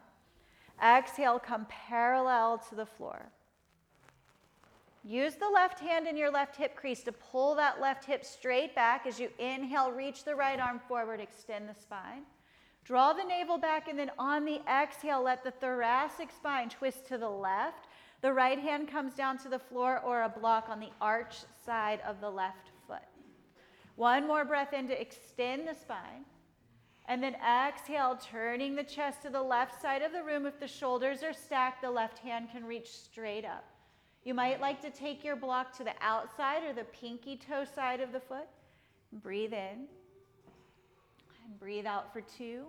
Exhale, come parallel to the floor. Use the left hand in your left hip crease to pull that left hip straight back. As you inhale, reach the right arm forward, extend the spine. Draw the navel back, and then on the exhale, let the thoracic spine twist to the left. The right hand comes down to the floor or a block on the arch side of the left foot. One more breath in to extend the spine. And then exhale, turning the chest to the left side of the room. If the shoulders are stacked, the left hand can reach straight up. You might like to take your block to the outside or the pinky toe side of the foot. Breathe in. And breathe out for two.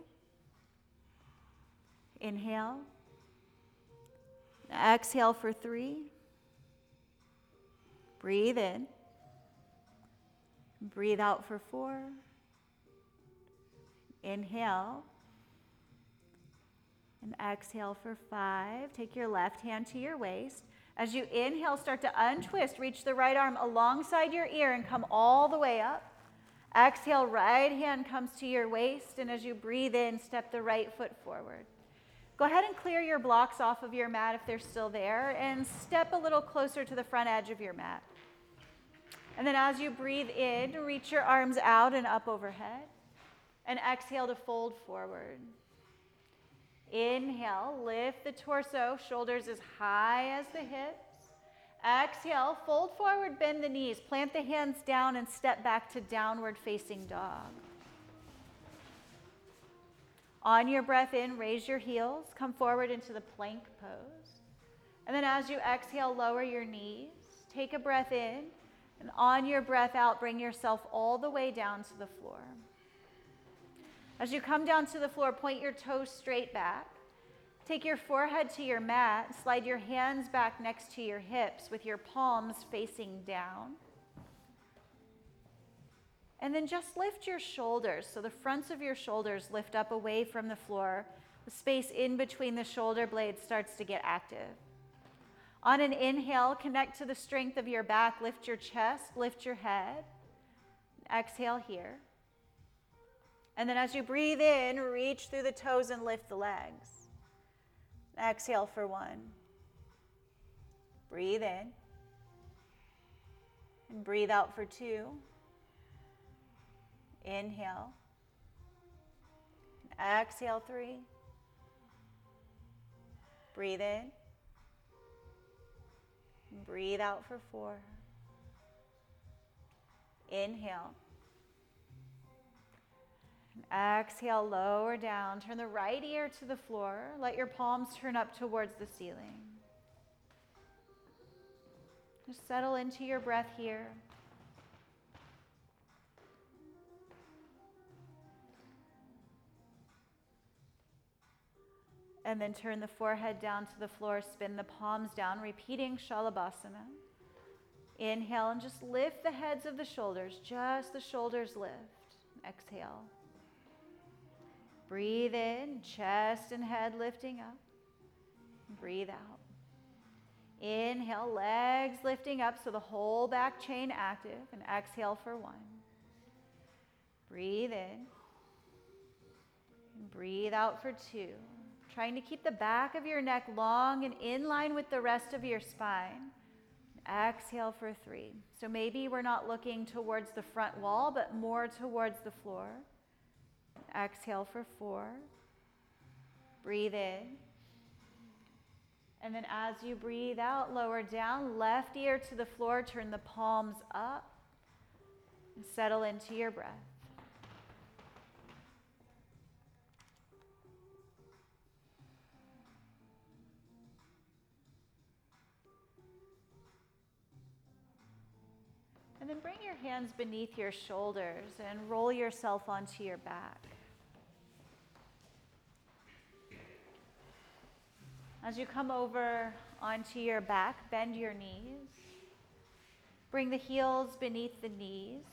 Inhale. Exhale for three. Breathe in. Breathe out for four. Inhale. And exhale for five. Take your left hand to your waist. As you inhale, start to untwist. Reach the right arm alongside your ear and come all the way up. Exhale, right hand comes to your waist. And as you breathe in, step the right foot forward. Go ahead and clear your blocks off of your mat if they're still there and step a little closer to the front edge of your mat. And then as you breathe in, reach your arms out and up overhead. And exhale to fold forward. Inhale, lift the torso, shoulders as high as the hips. Exhale, fold forward, bend the knees, plant the hands down, and step back to downward facing dog. On your breath in, raise your heels, come forward into the plank pose. And then as you exhale, lower your knees, take a breath in, and on your breath out, bring yourself all the way down to the floor. As you come down to the floor, point your toes straight back. Take your forehead to your mat, slide your hands back next to your hips with your palms facing down. And then just lift your shoulders. So the fronts of your shoulders lift up away from the floor. The space in between the shoulder blades starts to get active. On an inhale, connect to the strength of your back. Lift your chest, lift your head. Exhale here. And then as you breathe in, reach through the toes and lift the legs. Exhale for one. Breathe in. And breathe out for two. Inhale. Exhale, three. Breathe in. Breathe out for four. Inhale. Exhale, lower down. Turn the right ear to the floor. Let your palms turn up towards the ceiling. Just settle into your breath here. And then turn the forehead down to the floor, spin the palms down, repeating Shalabhasana. Inhale and just lift the heads of the shoulders, just the shoulders lift. Exhale. Breathe in, chest and head lifting up. Breathe out. Inhale, legs lifting up so the whole back chain active, and exhale for one. Breathe in. Breathe out for two trying to keep the back of your neck long and in line with the rest of your spine. Exhale for three. So maybe we're not looking towards the front wall, but more towards the floor. Exhale for four. Breathe in. And then as you breathe out, lower down, left ear to the floor, turn the palms up, and settle into your breath. And then bring your hands beneath your shoulders and roll yourself onto your back. As you come over onto your back, bend your knees. Bring the heels beneath the knees,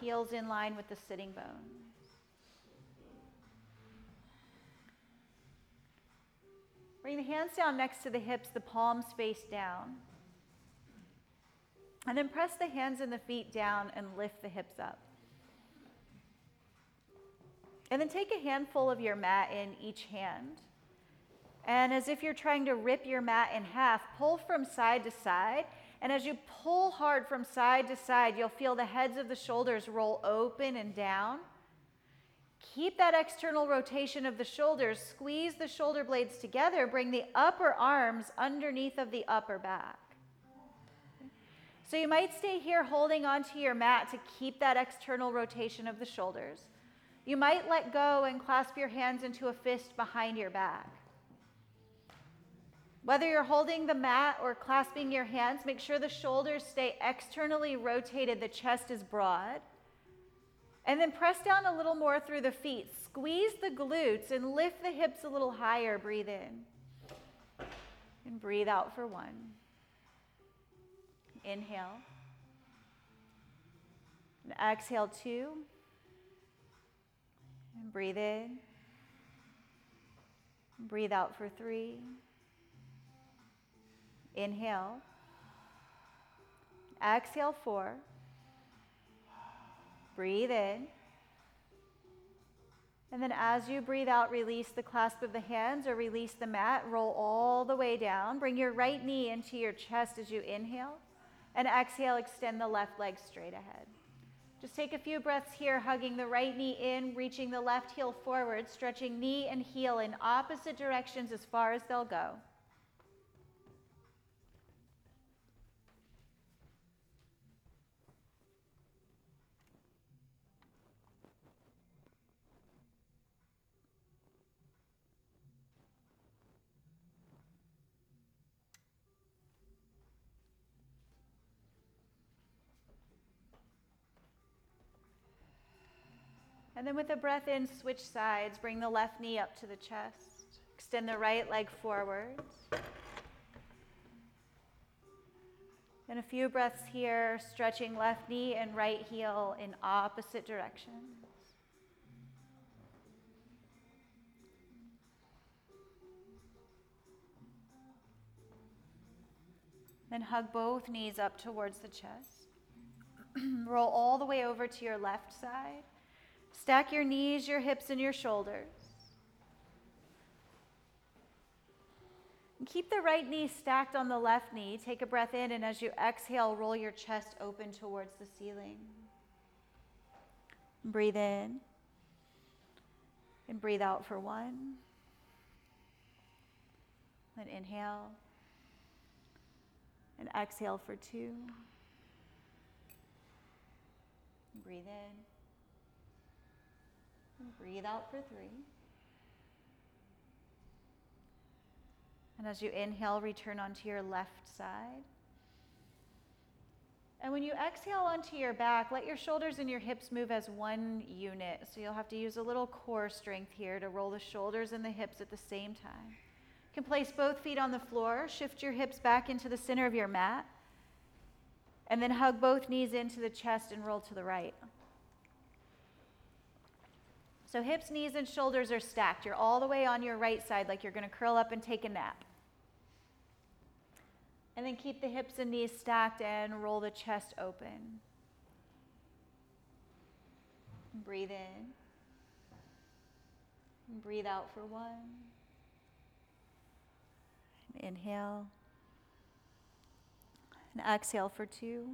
heels in line with the sitting bones. Bring the hands down next to the hips, the palms face down. And then press the hands and the feet down and lift the hips up. And then take a handful of your mat in each hand. And as if you're trying to rip your mat in half, pull from side to side. And as you pull hard from side to side, you'll feel the heads of the shoulders roll open and down. Keep that external rotation of the shoulders. Squeeze the shoulder blades together. Bring the upper arms underneath of the upper back. So you might stay here holding onto your mat to keep that external rotation of the shoulders. You might let go and clasp your hands into a fist behind your back. Whether you're holding the mat or clasping your hands, make sure the shoulders stay externally rotated, the chest is broad. And then press down a little more through the feet. Squeeze the glutes and lift the hips a little higher. Breathe in. And breathe out for one. Inhale. And exhale two. And breathe in. Breathe out for three. Inhale. Exhale four. Breathe in. And then as you breathe out, release the clasp of the hands or release the mat. Roll all the way down. Bring your right knee into your chest as you inhale. And exhale, extend the left leg straight ahead. Just take a few breaths here, hugging the right knee in, reaching the left heel forward, stretching knee and heel in opposite directions as far as they'll go. And then with a breath in, switch sides. Bring the left knee up to the chest. Extend the right leg forward. And a few breaths here, stretching left knee and right heel in opposite directions. Then hug both knees up towards the chest. <clears throat> Roll all the way over to your left side. Stack your knees, your hips, and your shoulders. And keep the right knee stacked on the left knee. Take a breath in, and as you exhale, roll your chest open towards the ceiling. Breathe in and breathe out for one. Then inhale and exhale for two. Breathe in. Breathe out for three. And as you inhale, return onto your left side. And when you exhale onto your back, let your shoulders and your hips move as one unit. So you'll have to use a little core strength here to roll the shoulders and the hips at the same time. You can place both feet on the floor, shift your hips back into the center of your mat, and then hug both knees into the chest and roll to the right. So hips, knees, and shoulders are stacked. You're all the way on your right side, like you're going to curl up and take a nap. And then keep the hips and knees stacked and roll the chest open. Breathe in. And breathe out for one. And inhale. And exhale for two.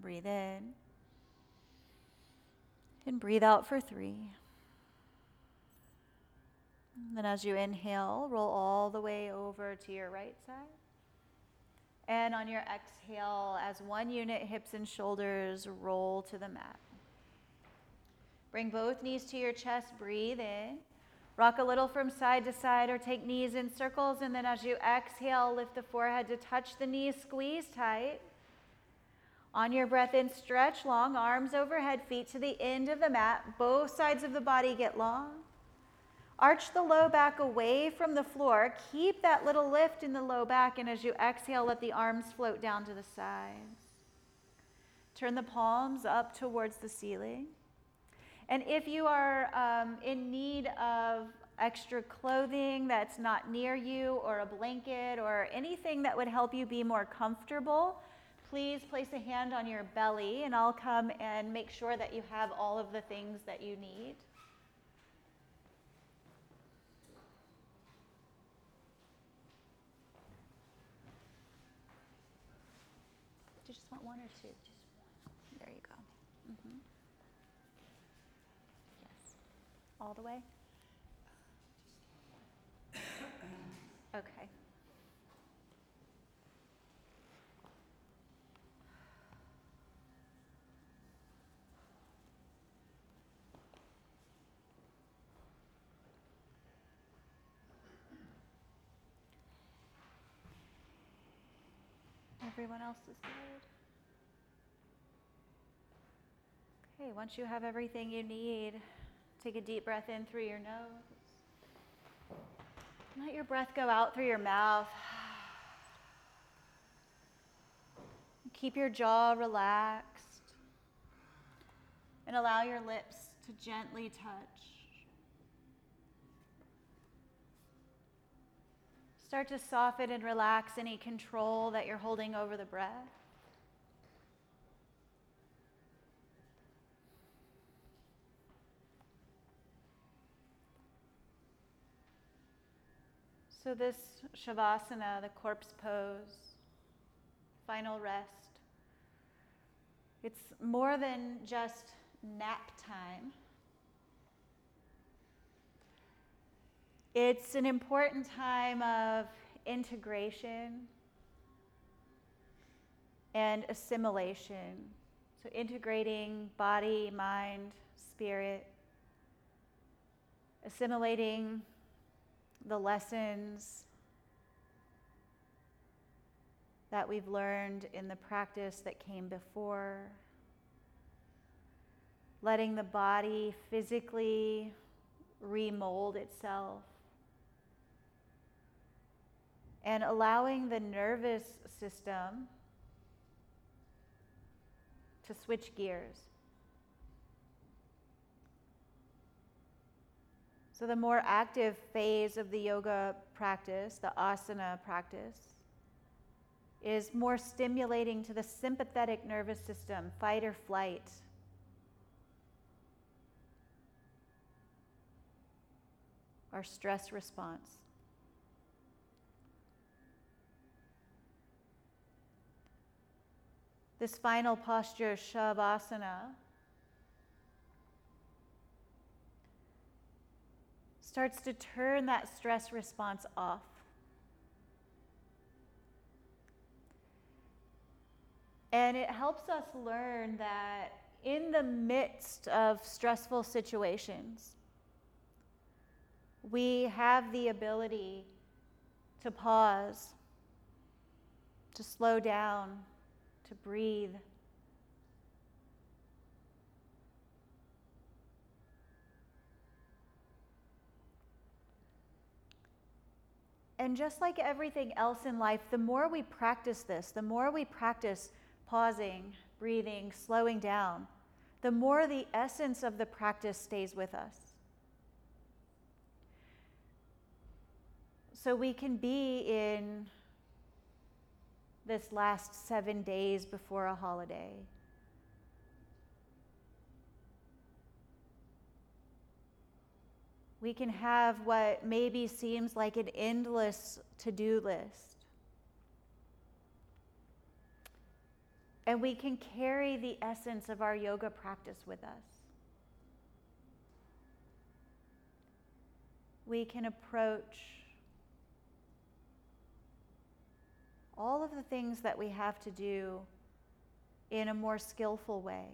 Breathe in. And breathe out for three. then, as you inhale, roll all the way over to your right side. And on your exhale, as one unit, hips and shoulders roll to the mat. Bring both knees to your chest, breathe in. Rock a little from side to side or take knees in circles. And then as you exhale, lift the forehead to touch the knees, squeeze tight. On your breath in, stretch long, arms overhead, feet to the end of the mat. Both sides of the body get long. Arch the low back away from the floor. Keep that little lift in the low back, and as you exhale, let the arms float down to the sides. Turn the palms up towards the ceiling. And if you are um, in need of extra clothing that's not near you, or a blanket, or anything that would help you be more comfortable, please place a hand on your belly and I'll come and make sure that you have all of the things that you need. Do you just want one or two? There you go. Mm-hmm. Yes. All the way? Okay. Everyone. Okay, once you have everything you need, take a deep breath in through your nose. Let your breath go out through your mouth. Keep your jaw relaxed and allow your lips to gently touch. Start to soften and relax any control that you're holding over the breath. So, this Shavasana, the corpse pose, final rest, it's more than just nap time. It's an important time of integration and assimilation. So, integrating body, mind, spirit, assimilating the lessons that we've learned in the practice that came before letting the body physically remold itself, and allowing the nervous system to switch gears. So, the more active phase of the yoga practice, the asana practice, is more stimulating to the sympathetic nervous system, fight or flight. our stress response. This final posture, Shavasana, starts to turn that stress response off. And it helps us learn that in the midst of stressful situations, we have the ability to pause, to slow down, to breathe. And just like everything else in life, the more we practice this, the more we practice pausing, breathing, slowing down, the more the essence of the practice stays with us. So we can be in this last seven days before a holiday. We can have what maybe seems like an endless to do list. And we can carry the essence of our yoga practice with us. We can approach all of the things that we have to do in a more skillful way.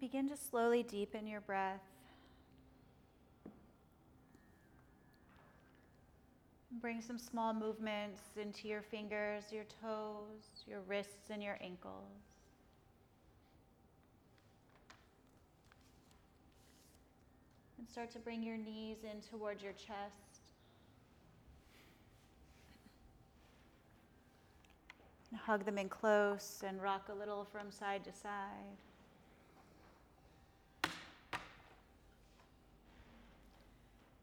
Begin to slowly deepen your breath. Bring some small movements into your fingers, your toes, your wrists, and your ankles. And start to bring your knees in towards your chest. And hug them in close and rock a little from side to side.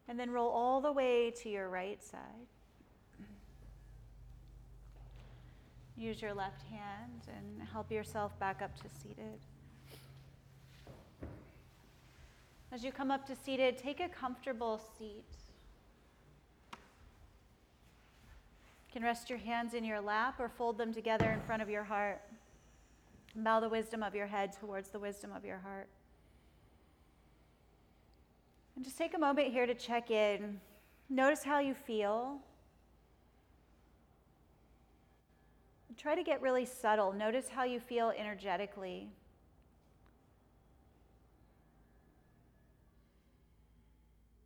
And then roll all the way to your right side. Use your left hand and help yourself back up to seated. As you come up to seated, take a comfortable seat. You can rest your hands in your lap or fold them together in front of your heart. Bow the wisdom of your head towards the wisdom of your heart. And just take a moment here to check in. Notice how you feel. Try to get really subtle. Notice how you feel energetically.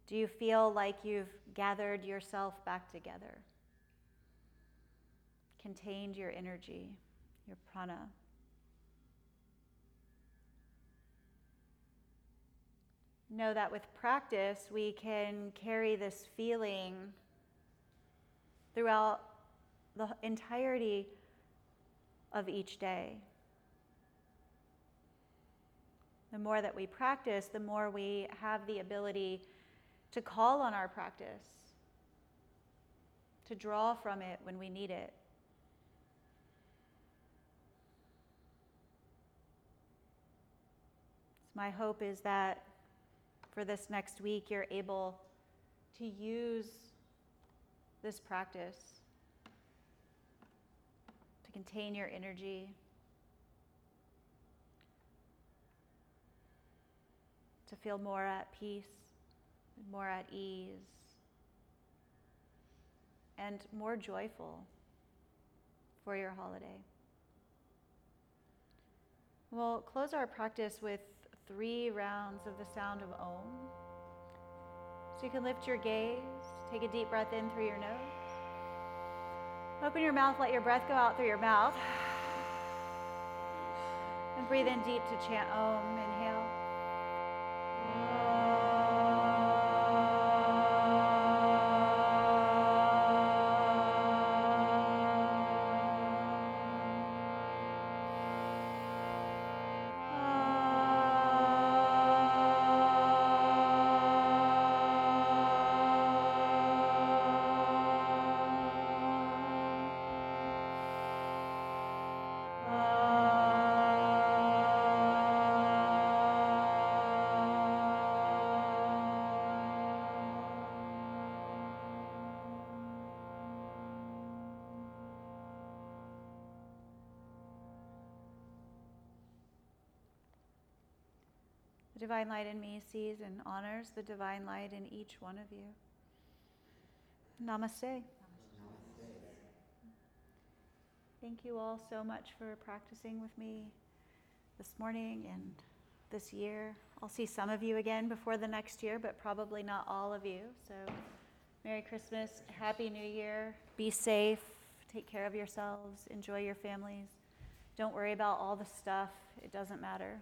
Do you feel like you've gathered yourself back together? Contained your energy, your prana? Know that with practice, we can carry this feeling throughout the entirety of each day. The more that we practice, the more we have the ability to call on our practice, to draw from it when we need it. my hope is that for this next week, you're able to use this practice to contain your energy, to feel more at peace, more at ease, and more joyful for your holiday. We'll close our practice with three rounds of the sound of Om. So you can lift your gaze, take a deep breath in through your nose. Open your mouth, let your breath go out through your mouth. And breathe in deep to chant Om. The divine light in me sees and honors the divine light in each one of you. Namaste. Namaste. Thank you all so much for practicing with me this morning and this year. I'll see some of you again before the next year, but probably not all of you. So, Merry Christmas, Happy New Year. Be safe, take care of yourselves, enjoy your families. Don't worry about all the stuff, it doesn't matter.